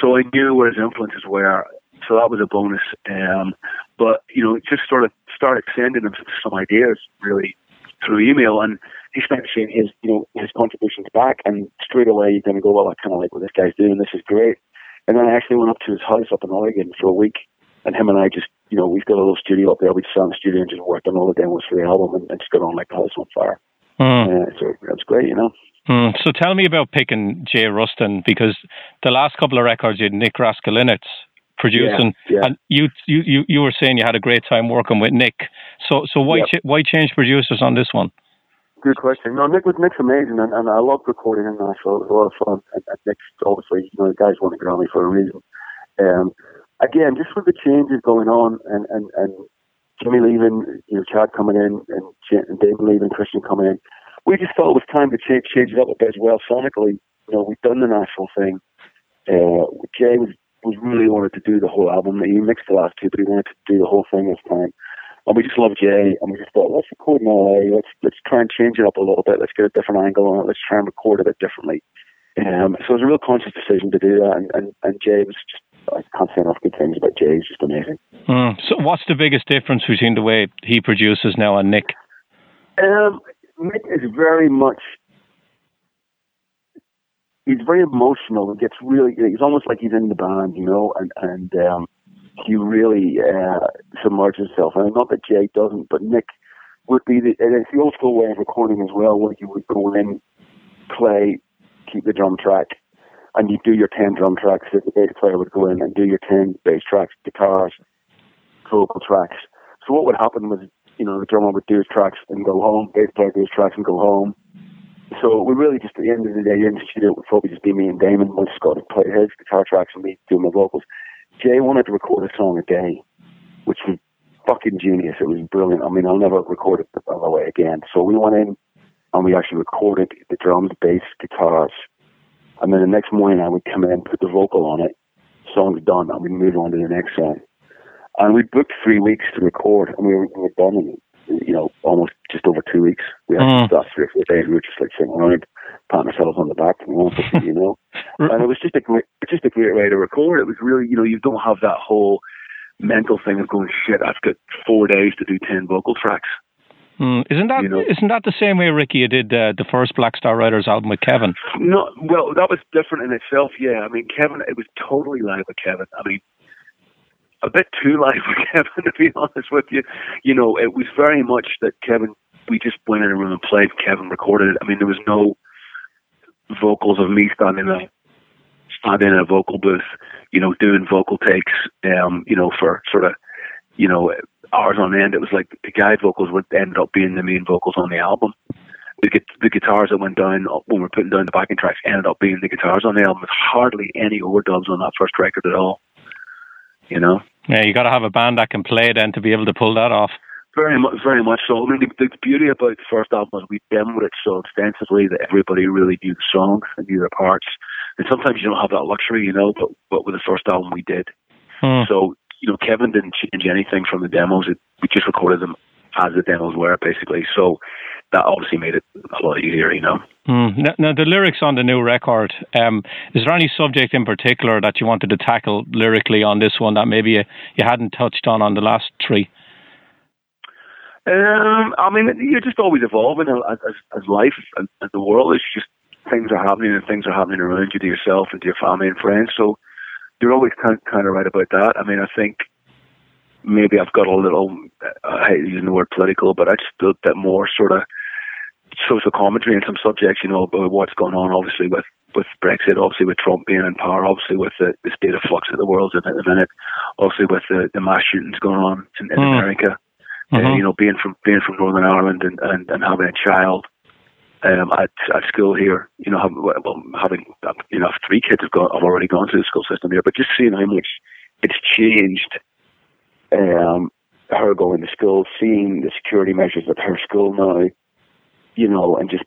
so I knew where his influences were. So that was a bonus. Um, but you know, just sort of started sending him some ideas really through email, and he started saying his, you know, his contributions back, and straight away you're going to go, well, I kind of like what this guy's doing. This is great. And then I actually went up to his house up in Oregon for a week, and him and I just, you know, we've got a little studio up there. We just sat in the studio and just worked on all the demos for the album, and, and just got on like the house on fire. Hmm. Uh, so that's great, you know. Hmm. So tell me about picking Jay Ruston because the last couple of records you had Nick Raskulinecz producing, Yeah, yeah. and you, you you you were saying you had a great time working with Nick. So so why Yep. ch- why change producers on this one? Good question. No, Nick was Nick's amazing, and, and I loved recording in Nashville. It was a lot of fun. And, and Nick's obviously, you know, the guys won a Grammy for a reason. Um, again, just with the changes going on, and and and Jimmy leaving, you know, Chad coming in, and, and David leaving, Christian coming in, we just thought it was time to change change it up a bit as well. Sonically, you know, we've done the Nashville thing. Uh, Jay was was really wanted to do the whole album. He mixed the last two, but he wanted to do the whole thing this time. And we just love Jay, and we just thought, let's record in LA. Let's let's try and change it up a little bit. Let's get a different angle on it. Let's try and record it a bit differently. Um, so it was a real conscious decision to do that. And, and, and Jay was just, I can't say enough good things about Jay. He's just amazing. Hmm. So what's the biggest difference between the way he produces now and Nick? Um, Nick is very much. He's very emotional and gets really. He's almost like he's in the band, you know, and and um, he really uh, submerges himself. And not that Jay doesn't, but Nick would be the. And it's the old school way of recording as well, where you would go in, play, keep the drum track, and you do your ten drum tracks. The bass player would go in and do your ten bass tracks, guitars, vocal tracks. So what would happen was, you know, the drummer would do his tracks and go home, bass player do his tracks and go home. So we really just at the end of the day in the studio it would probably just be me and Damon. Once Scott would play his guitar tracks and me do my vocals. Jay wanted to record a song a day, which was fucking genius. It was brilliant. I mean, I'll never record it the other way again. So we went in and we actually recorded the drums, bass, guitars, and then the next morning I would come in, put the vocal on it, song's done, and we move on to the next song. And we booked three weeks to record, and we were, we were done in, you know, almost just over two weeks. We Mm. actually mm. three or four days. We were just like sitting around, patting ourselves on the back, *laughs* you know, you know. And it was just a great, just a great way to record. It was really, you know, you don't have that whole mental thing of going, shit, I've got four days to do ten vocal tracks. Hmm. Isn't that You know. not that the same way Ricky you did uh, the first Black Star Riders album with Kevin? No, well, that was different in itself. Yeah, I mean, Kevin, it was totally live with Kevin. I mean, a bit too live with *laughs* Kevin, to be honest with you. You know, it was very much that Kevin. We just went in a room and played. Kevin recorded it. I mean, there was no vocals of me standing there, standing in a vocal booth. You know, doing vocal takes. Um, you know, for sort of, you know, hours on end. It was like the guide vocals would end up being the main vocals on the album the, the guitars that went down when we were putting down the backing tracks ended up being the guitars on the album. There's hardly any overdubs on that first record at all. You know, Yeah, you got to have a band that can play then to be able to pull that off. very much, very much so. I mean, the, the beauty about the first album was we demoed it so extensively that everybody really knew the songs and knew their parts. And sometimes you don't have that luxury, you know. But but with the first album, we did. Hmm. So you know, Kevin didn't change anything from the demos. It, we just recorded them as the demos were, basically. So that obviously made it a lot easier, you know. Mm. Now, now, the lyrics on the new record, um, is there any subject in particular that you wanted to tackle lyrically on this one that maybe you, you hadn't touched on on the last three? Um, I mean, you're just always evolving as, as, life and, and the world is just things are happening and things are happening around you to yourself and to your family and friends. So you're always kind of, kind of right about that. I mean, I think maybe I've got a little, I hate using the word political, but I just a bit more sort of social commentary in some subjects, you know, about what's going on, obviously, with, with Brexit, obviously with Trump being in power, obviously with the, the state of flux of the world at the minute, obviously with the, the mass shootings going on in, in mm. America. Mm-hmm. Uh, you know, being from being from Northern Ireland and, and, and having a child um, at at school here, you know, have, well, having you know three kids have gone, have already gone through the school system here, but just seeing how much it's changed. Um, her going to school, seeing the security measures at her school now, you know, and just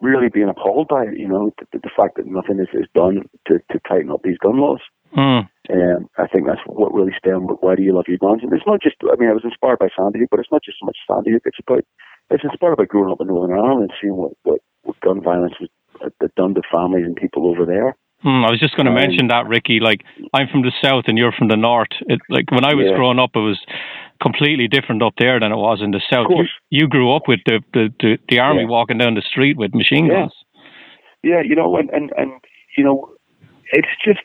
really being appalled by it, you know, the, the fact that nothing is, is done to, to tighten up these gun laws. Mm. Um, I think that's what really stemmed with why do you love your guns? And it's not just, I mean, I was inspired by Sandy, but it's not just so much Sandy Hook. It's about, it's inspired by growing up in Northern Ireland and seeing what, what, what gun violence was uh, done to families and people over there. Mm, I was just going to um, mention that, Ricky. Like, I'm from the south and you're from the north. It, like when I was yeah. growing up, it was completely different up there than it was in the south. You, you, grew up with the the, the, the army yeah. walking down the street with machine guns. Yeah, you know, and, and and you know, it's just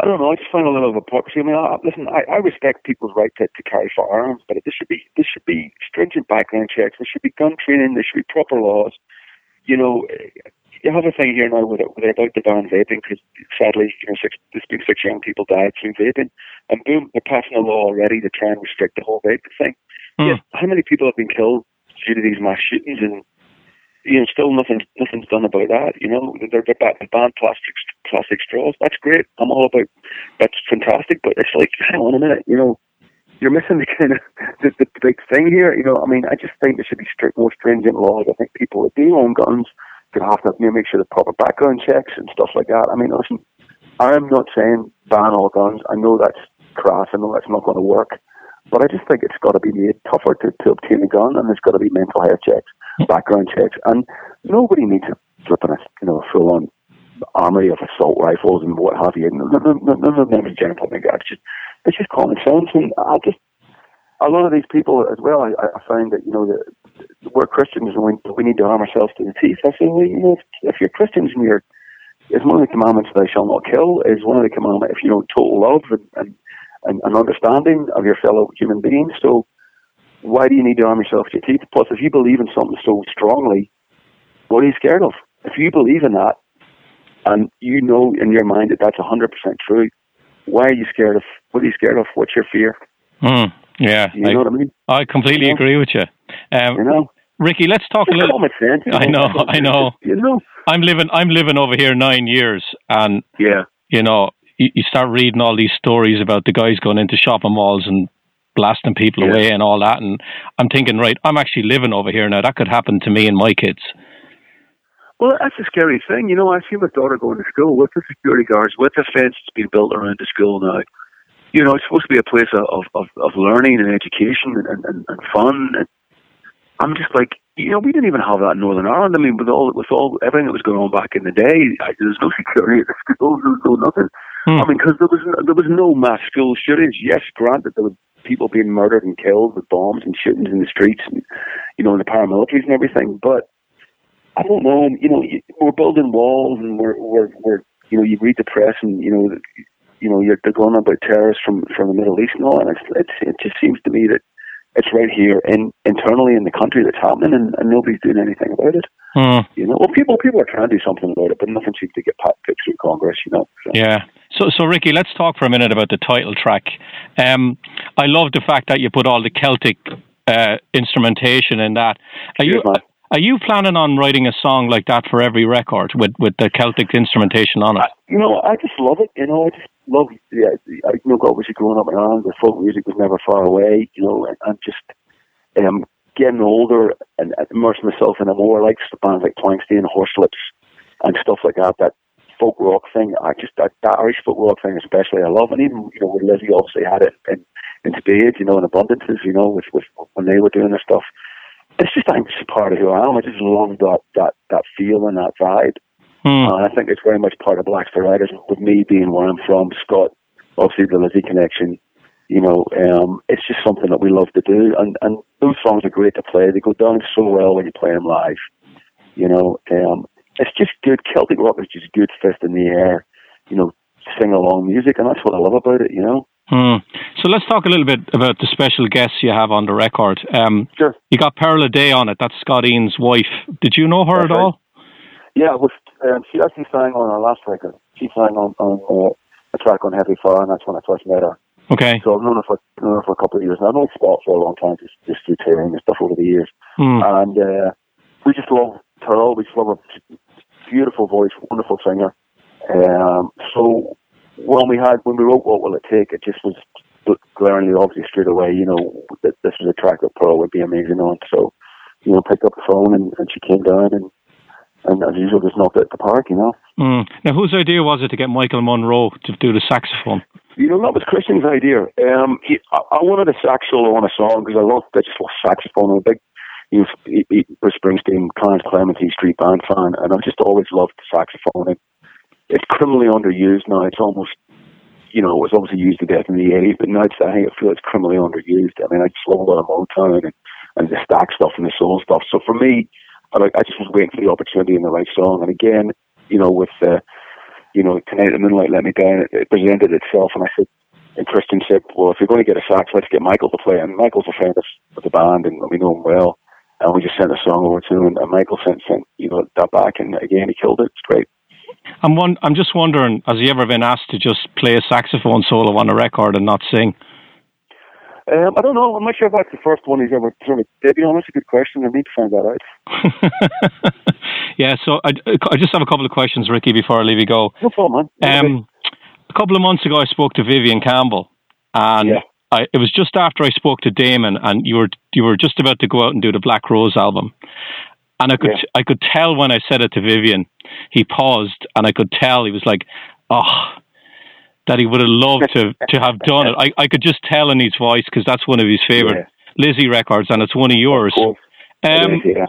I don't know. I just find a little of hypocrisy. I mean, I, listen, I, I respect people's right to, to carry firearms, but this should be this should be stringent background checks. There should be gun training. There should be proper laws. You know, you have a thing here now where they're, about to ban vaping because sadly, you know, six, there's been six young people died through vaping, and boom, they're passing a law already to try and restrict the whole vape thing. Mm. Yet, how many people have been killed due to these mass shootings and you know, still nothing, nothing's done about that. You know, they're, they're back to ban plastic, plastic straws. That's great. I'm all about. That's fantastic. But it's like, hang on a minute. You know, you're missing the kind of the, the, the big thing here. You know, I mean, I just think there should be strict, more stringent laws. I think people that do own guns could have to you know, make sure the proper background checks and stuff like that. I mean, listen, I'm not saying ban all guns. I know that's crass. I know that's not going to work. But I just think it's got to be made tougher to, to obtain a gun, and there's got to be mental health checks background checks, and nobody needs a flipping a you know full on armory of assault rifles and what have you. None, of them is general public. It's just it's just common sense, and I just a lot of these people as well. I, I find that you know that we're Christians and we, we need to arm ourselves to the teeth. I say, well, you know, if, if you're Christians and you're is one of the commandments "Thou shalt not kill" is one of the commandments. If you know total love and, and and, and understanding of your fellow human beings, so why do you need to arm yourself to your teeth? Plus, if you believe in something so strongly, what are you scared of? If you believe in that, and you know in your mind that that's 100% true, why are you scared of? What are you scared of? What's your fear? Mm, yeah. You I, know what I mean? I completely you know? agree with you. Um, you know? Ricky, let's talk it's a little. Sense, you know? I know, I *laughs* know. You know, I'm living, I'm living over here nine years, and yeah, you know, you, you start reading all these stories about the guys going into shopping malls and blasting people yeah. away and all that. And I'm thinking, right, I'm actually living over here now. That could happen to me and my kids. Well, that's a scary thing. You know, I see my daughter going to school with the security guards, with the fence that's being built around the school now. You know, it's supposed to be a place of, of, of learning and education and, and, and fun. And I'm just like, you know, we didn't even have that in Northern Ireland. I mean, with all with all everything that was going on back in the day, I, there was no *laughs* security at the schools. There was no nothing. Hmm. I mean, because there was there was no mass school shootings. Yes, granted, there were people being murdered and killed with bombs and shootings in the streets, and you know, in the paramilitaries and everything. But I don't know. You know, we're building walls, and we're we're, we're you know, you read the press, and you know, you know, you're they're going about terrorists from from the Middle East and all, and it's, it's it just seems to me that it's right here in internally in the country that's happening, and, and nobody's doing anything about it. Hmm. You know, well, people people are trying to do something about it, but nothing seems to get fixed through Congress. You know. So. Yeah. So, so Ricky, let's talk for a minute about the title track. Um, I love the fact that you put all the Celtic uh, instrumentation in that. Are you are you planning on writing a song like that for every record with, with the Celtic instrumentation on it? I, you know, I just love it. You know, I just love. Yeah, I, you know, obviously growing up in Ireland, the folk music was never far away. You know, and, and just um, getting older and immersing myself in a more like bands like Planxty Horslips and stuff like that. That folk rock thing. I just that, that Irish folk rock thing, especially, I love. And even you know, with Lizzie, obviously had it in in spades, you know, in abundances, you know, with with when they were doing their stuff. it's just I'm just part of who I am. I just love that that that feel and that vibe. Hmm. And I think it's very much part of Black Riders. With me being where I'm from, Scott, obviously the Lizzie connection. You know, um, it's just something that we love to do, and and those songs are great to play. They go down so well when you play them live. You know, um, it's just good. Celtic rock is just good fist in the air. You know, sing along music, and that's what I love about it. You know. Hmm. So let's talk a little bit about the special guests you have on the record. Um, Sure. You got Pearl Aday on it. That's Scott Ian's wife. Did you know her That's at all? Yeah, well, um, she actually sang on our last record. She sang on, on uh, a track on Heavy Fire, and that's when I first met her. Okay. So I've known her for known her for a couple of years. And I've known Scott for a long time, just just through touring and stuff over the years. Hmm. And uh, we just love her. We just love her. Beautiful voice, wonderful singer. Um, so when we had when we wrote "What Will It Take," it just was glaringly obvious straight away. You know that this was a track that Pearl would be amazing on. So you know, picked up the phone and, and she came down and and as usual just knocked it at the park. You know. Hmm. Now, whose idea was it to get Michael Monroe to do the saxophone? You know, that was Christian's idea. Um, he, I, I wanted a sax solo on a song because I love, I just love saxophone. I'm a big, you know, he- he- Bruce Springsteen, Clarence Clemente Street Band fan, and I've just always loved saxophone. And it's criminally underused now. It's almost, you know, it was obviously used to death in the 80s, but now it's, I I feel it's criminally underused. I mean, I just love a lot of Motown and, and the Stax stuff and the soul stuff. So for me, I, like, I just was waiting for the opportunity and the right song. And again, you know, with, uh, you know, Tonight the Moonlight Let Me Down, it, presented itself. And I said, and Christian said, well, if you're going to get a sax, let's get Michael to play. And Michael's a friend of, of the band and we know him well. And we just sent a song over to him and, and Michael sent, sent, you know, that back. And again, he killed it. It's great. I'm one. I'm just wondering, has he ever been asked to just play a saxophone solo on a record and not sing? Um, I don't know. I'm not sure if that's the first one he's ever sort of did. You know, that's a good question. I need to find that out. *laughs* yeah. So I, I just have a couple of questions, Ricky, before I leave you go. No problem, man. Um, a couple of months ago, I spoke to Vivian Campbell, and Yeah. I, it was just after I spoke to Damon, and you were you were just about to go out and do the Black Rose album, and I could Yeah. I could tell when I said it to Vivian, he paused, and I could tell he was like, oh. That he would have loved to *laughs* to have done it. I, I could just tell in his voice because that's one of his favorite Lizzie records, and it's one of yours. Of. Um, It is, yeah.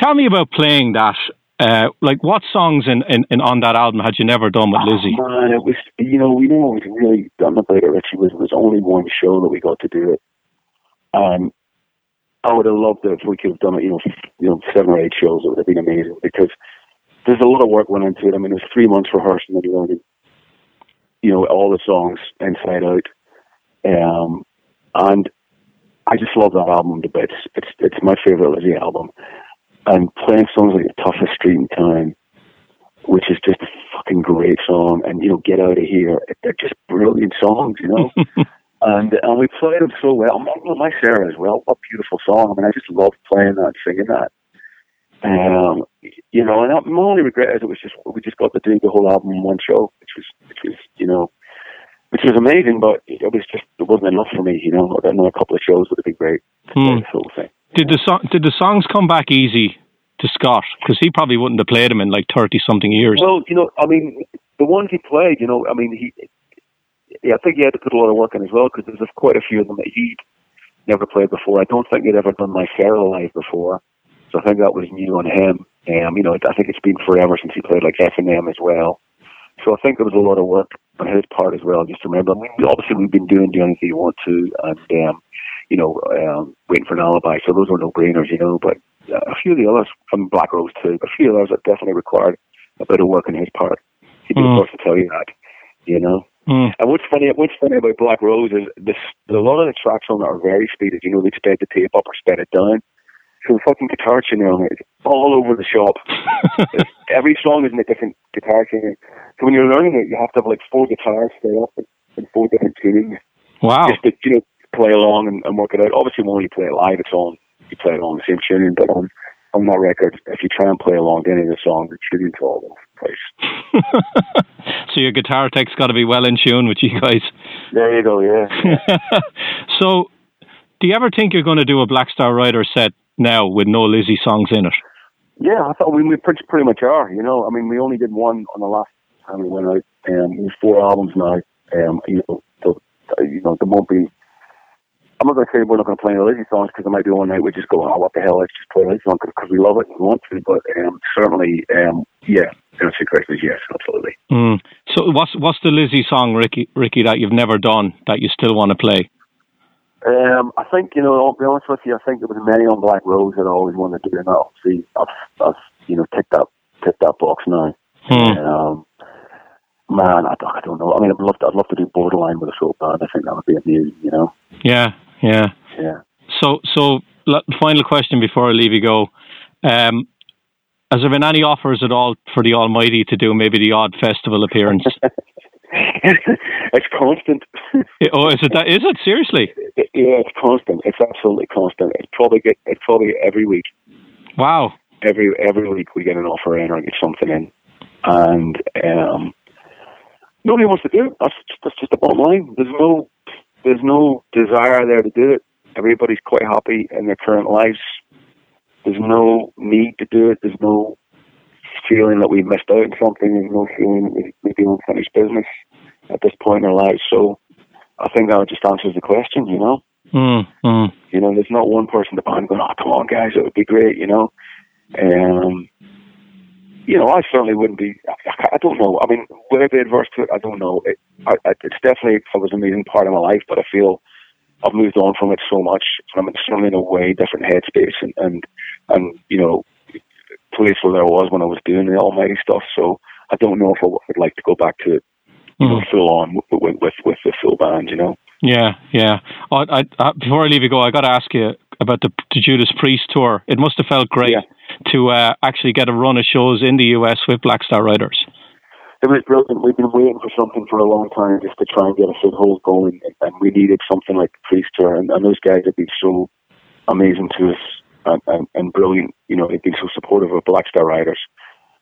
tell me about playing that. Uh, like, what songs in, in, in on that album had you never done with Lizzie? Oh, man, it was, you know, we know what was really done about it, Richie, was it was only one show that we got to do it. Um, I would have loved it if we could have done it, you know, you know, seven or eight shows. It would have been amazing because there's a lot of work went into it. I mean, it was three months rehearsing and learning, you know, all the songs inside out. Um, and I just love that album to bits. It's it's my favorite Lizzie album. And playing songs like The Toughest Street in Town, which is just a fucking great song, and you know, Get Out of Here. They're just brilliant songs, you know. *laughs* and and we played them so well. My, my Sarah as well. What a beautiful song. I mean, I just love playing that, singing that. Um, you know, and my only regret is it was just we just got to do the whole album in one show, which was which was you know, which was amazing, but it was just it wasn't enough for me. You know, another couple of shows would have been great. Hmm. whole thing. Did the song did the songs come back easy to Scott? Because he probably wouldn't have played them in like thirty something years. Well, you know, I mean, the ones he played, you know, I mean, he, yeah, I think he had to put a lot of work in as well because there's quite a few of them that he'd never played before. I don't think he'd ever done My Sarah live before, so I think that was new on him. Um, you know, I think it's been forever since he played like S and M as well. So I think there was a lot of work on his part as well. Just to remember, I mean, obviously we've been doing Do Anything You Want To, and um, you know, um, waiting for an alibi. So those were no brainers, you know. But uh, a few of the others from Black Rose too, a few of those that definitely required a bit of work on his part. He'd be Mm. the first to tell you that, you know. Hmm. And what's funny, what's funny about Black Rose is this: a lot of the tracks on it are very speeded. You know, they sped the tape up or sped it down. So the fucking guitar tuning on it is all over the shop. *laughs* Every song is in a different guitar tuning. So when you're learning it, you have to have like four guitars set up in, in four different tunings wow. just to you know play along and, and work it out. Obviously, when you play it live, it's on you play it on the same tuning, but on on that record, if you try and play along to any of the songs, the tuning's all over the place. *laughs* so your guitar tech's got to be well in tune with you guys. There you go. Yeah. *laughs* so, do you ever think you're going to do a Black Star Rider set now with no Lizzie songs in it? Yeah, I thought we, we pretty, pretty much are. You know, I mean, we only did one on the last time we went out. Um, four albums now. Um, you know, so, you know, there won't be. I'm not going to say we're not going to play any Lizzie songs because there might be one night we just go, oh, what the hell, let's just play Lizzie song because we love it and want to. But um, certainly, um, yeah, answer your question is yes, absolutely. Mm. So what's what's the Lizzie song, Ricky? Ricky, that you've never done that you still want to play? Um, I think you know. I'll be honest with you. I think there was many on Black Rose that I always wanted to do, and obviously I've, I've you know ticked that ticked that box now. Hmm. Um, man, I, don't- I don't know. I mean, I'd love to, I'd love to do Borderline with a soul band. I think that would be amazing. You know. Yeah, yeah. Yeah. So, so final question before I leave you go. Um, has there been any offers at all for the Almighty to do maybe the odd festival appearance? *laughs* *laughs* it's constant. oh, is it that? Is it seriously? Yeah, it's constant. It's absolutely constant. It's probably get, it's probably every week. Wow. Every every week we get an offer in or get something in, and um, nobody wants to do it. That's that's just the bottom line. There's no there's no desire there to do it. Everybody's quite happy in their current lives. There's no need to do it. There's no feeling that we've missed out on something. There's no feeling that we- we're doing finished business at this point in our lives. So I think that just answers the question, you know. Mm, mm. You know, there's not one person in the band going, "Oh, come on, guys, it would be great," you know. Um, you know, I certainly wouldn't be. I, I don't know. I mean, would I be adverse to it? I don't know. It, I, it's definitely it was an amazing part of my life, but I feel I've moved on from it so much. I'm in certainly in a way different headspace, and and and you know, place where I was when I was doing the Almighty stuff. So I don't know if I would like to go back to it, you know, Mm. full on with, with with the full band. You know. Yeah, yeah. I, I, before I leave you go, I got to ask you about the, the Judas Priest tour. It must have felt great Yeah. to uh, actually get a run of shows in the US with Black Star Riders. It was brilliant. We've been waiting for something for a long time just to try and get a foothold going, and, and we needed something like the Priest Tour. And, and those guys have been so amazing to us and, and, and brilliant. You know, they've been so supportive of Black Star Riders.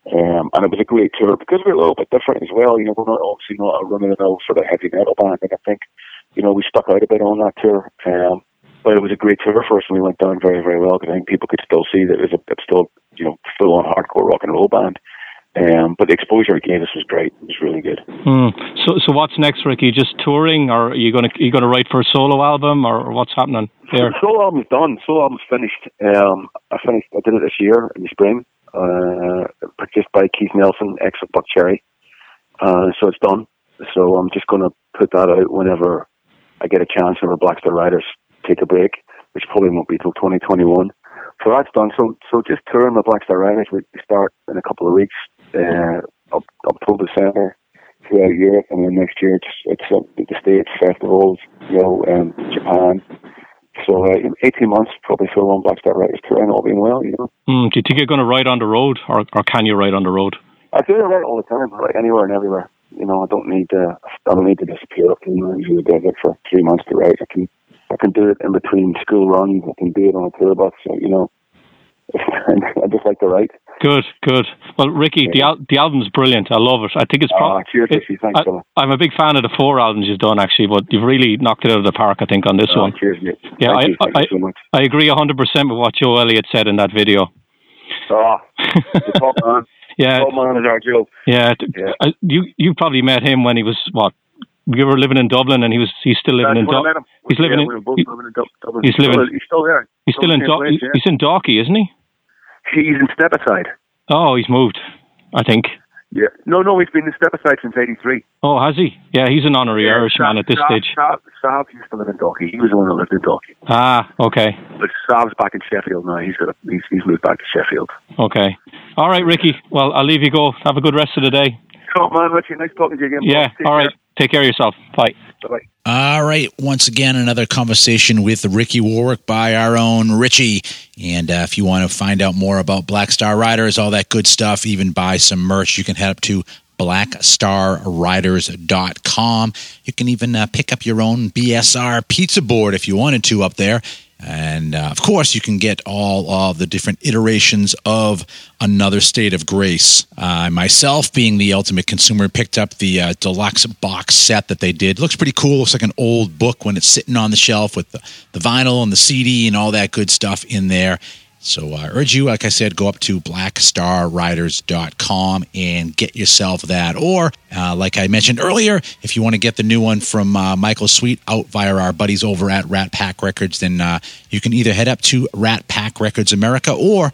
Um, and it was a great tour because we're a little bit different as well. You know, we're not obviously not a run of the sort of heavy metal band, and I think you know we stuck out a bit on that tour. Um, but it was a great tour for us, and we went down very, very well because I think people could still see that it was a, it's still you know full on hardcore rock and roll band. Um, but the exposure it gave us was great. It was really good. Hmm. So, so what's next, Ricky? Just touring, or are you going to you going to write for a solo album, or what's happening there? The solo album's done. Solo album's finished. Um, I finished. I did it this year in the spring, uh, produced by Keith Nelson, ex of Buckcherry. Uh, so it's done. So I'm just going to put that out whenever I get a chance. Whenever Black Star Riders take a break, which probably won't be till 2021. So that's done. So so just touring the Black Star Riders. We start in a couple of weeks. Uh, up up till December throughout Europe, and then next year it's it's the States festivals, you know, um, Japan. So uh, in 18 months, probably full on Black Star Riders touring, all being well, you know. Hmm. Do you think you're going to ride on the road, or, or can you ride on the road? I do right all the time, like anywhere and everywhere. You know, I don't need to. I don't need to disappear. I can usually do it for three months to write. I can. I can do it in between school runs. I can do it on a tour bus. So you know, *laughs* I just like to write. Good, good. Well, Ricky, the al- the album's brilliant. I love it. I think it's Ah, probably. cheers, Ricky. Thanks. I'm a big fan of the four albums you've done, actually, but you've really knocked it out of the park. I think on this Ah, one. cheers, mate. Yeah, Thank I- I- you so much. I agree 100 percent with what Joe Elliott said in that video. The top *laughs* man. Yeah, Top man is our Joe. yeah. Yeah. I- you you probably met him when he was what? You were living in Dublin, and he was he's still living in That's Dublin. He's living yeah, in- we were both he- living in Dublin. he's living- He's still there. He's still in Do- in the same place, he's in Dalkey, isn't he? He's in Stepaside. Oh, he's moved. I think. Yeah. No, no, he's been in Stepaside since '83. Oh, has he? Yeah, he's an honorary Irishman at this stage. Sav, Sav used to live in Dalkey. He was the one that lived in Dalkey. Ah, okay, But Sav's back in Sheffield now. He's got a, he's, he's moved back to Sheffield. okay. All right, Ricky. Well, I'll leave you go. Have a good rest of the day. Top man, Richie. Nice talking to you again. Yeah. All right. Take care of yourself. Bye. All right. Once again, another conversation with Ricky Warwick by our own Richie. And uh, if you want to find out more about Black Star Riders, all that good stuff, even buy some merch, you can head up to blackstarriders.com. You can even uh, pick up your own BSR pizza board if you wanted to up there. And uh, of course, you can get all of the different iterations of Another State of Grace. I myself, being the ultimate consumer, picked up the uh, deluxe box set that they did. looks pretty cool. Looks like an old book when it's sitting on the shelf with the, the vinyl and the CD and all that good stuff in there. So I urge you, like I said, go up to blackstarriders.com and get yourself that. Or, uh, like I mentioned earlier, if you want to get the new one from uh, Michael Sweet out via our buddies over at Rat Pack Records, then uh, you can either head up to Rat Pack Records America or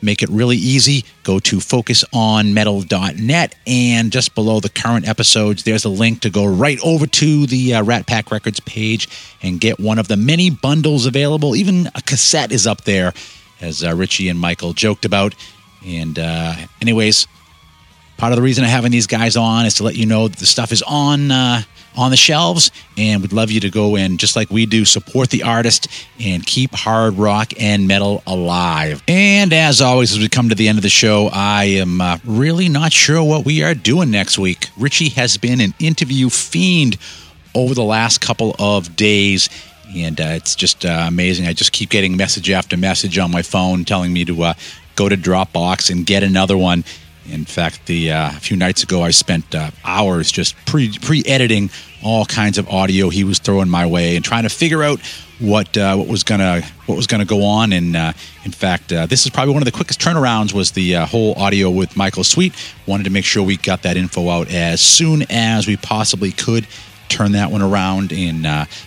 make it really easy. Go to focusonmetal.net and just below the current episodes, there's a link to go right over to the uh, Rat Pack Records page and get one of the many bundles available. Even a cassette is up there, as uh, Richie and Michael joked about. And, uh, anyways, part of the reason of having these guys on is to let you know that the stuff is on uh, on the shelves. And we'd love you to go and just like we do support the artist and keep hard rock and metal alive. And as always as we come to the end of the show i am uh, really not sure what we are doing next week. Richie has been an interview fiend over the last couple of days and uh, it's just uh, amazing i just keep getting message after message on my phone telling me to uh, go to dropbox and get another one in fact, the uh, a few nights ago, I spent uh, hours just pre pre editing all kinds of audio he was throwing my way and trying to figure out what uh, what was gonna what was gonna go on. And in fact, this is probably one of the quickest turnarounds. Was the whole audio with Michael Sweet? Wanted to make sure we got that info out as soon as we possibly could. Turn that one around in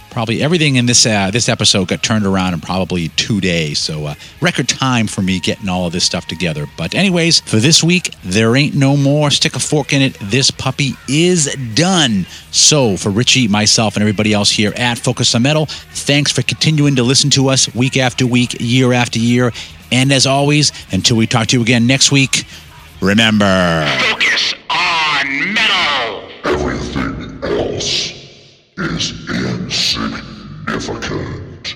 probably everything in this uh, this episode got turned around in probably two days. So uh, record time for me getting all of this stuff together. But anyways, for this week, there ain't no more. Stick a fork in it. This puppy is done. So for Richie, myself, and everybody else here at Focus on Metal, thanks for continuing to listen to us week after week, year after year. And as always, until we talk to you again next week, remember. Focus on metal. Everything else is insignificant.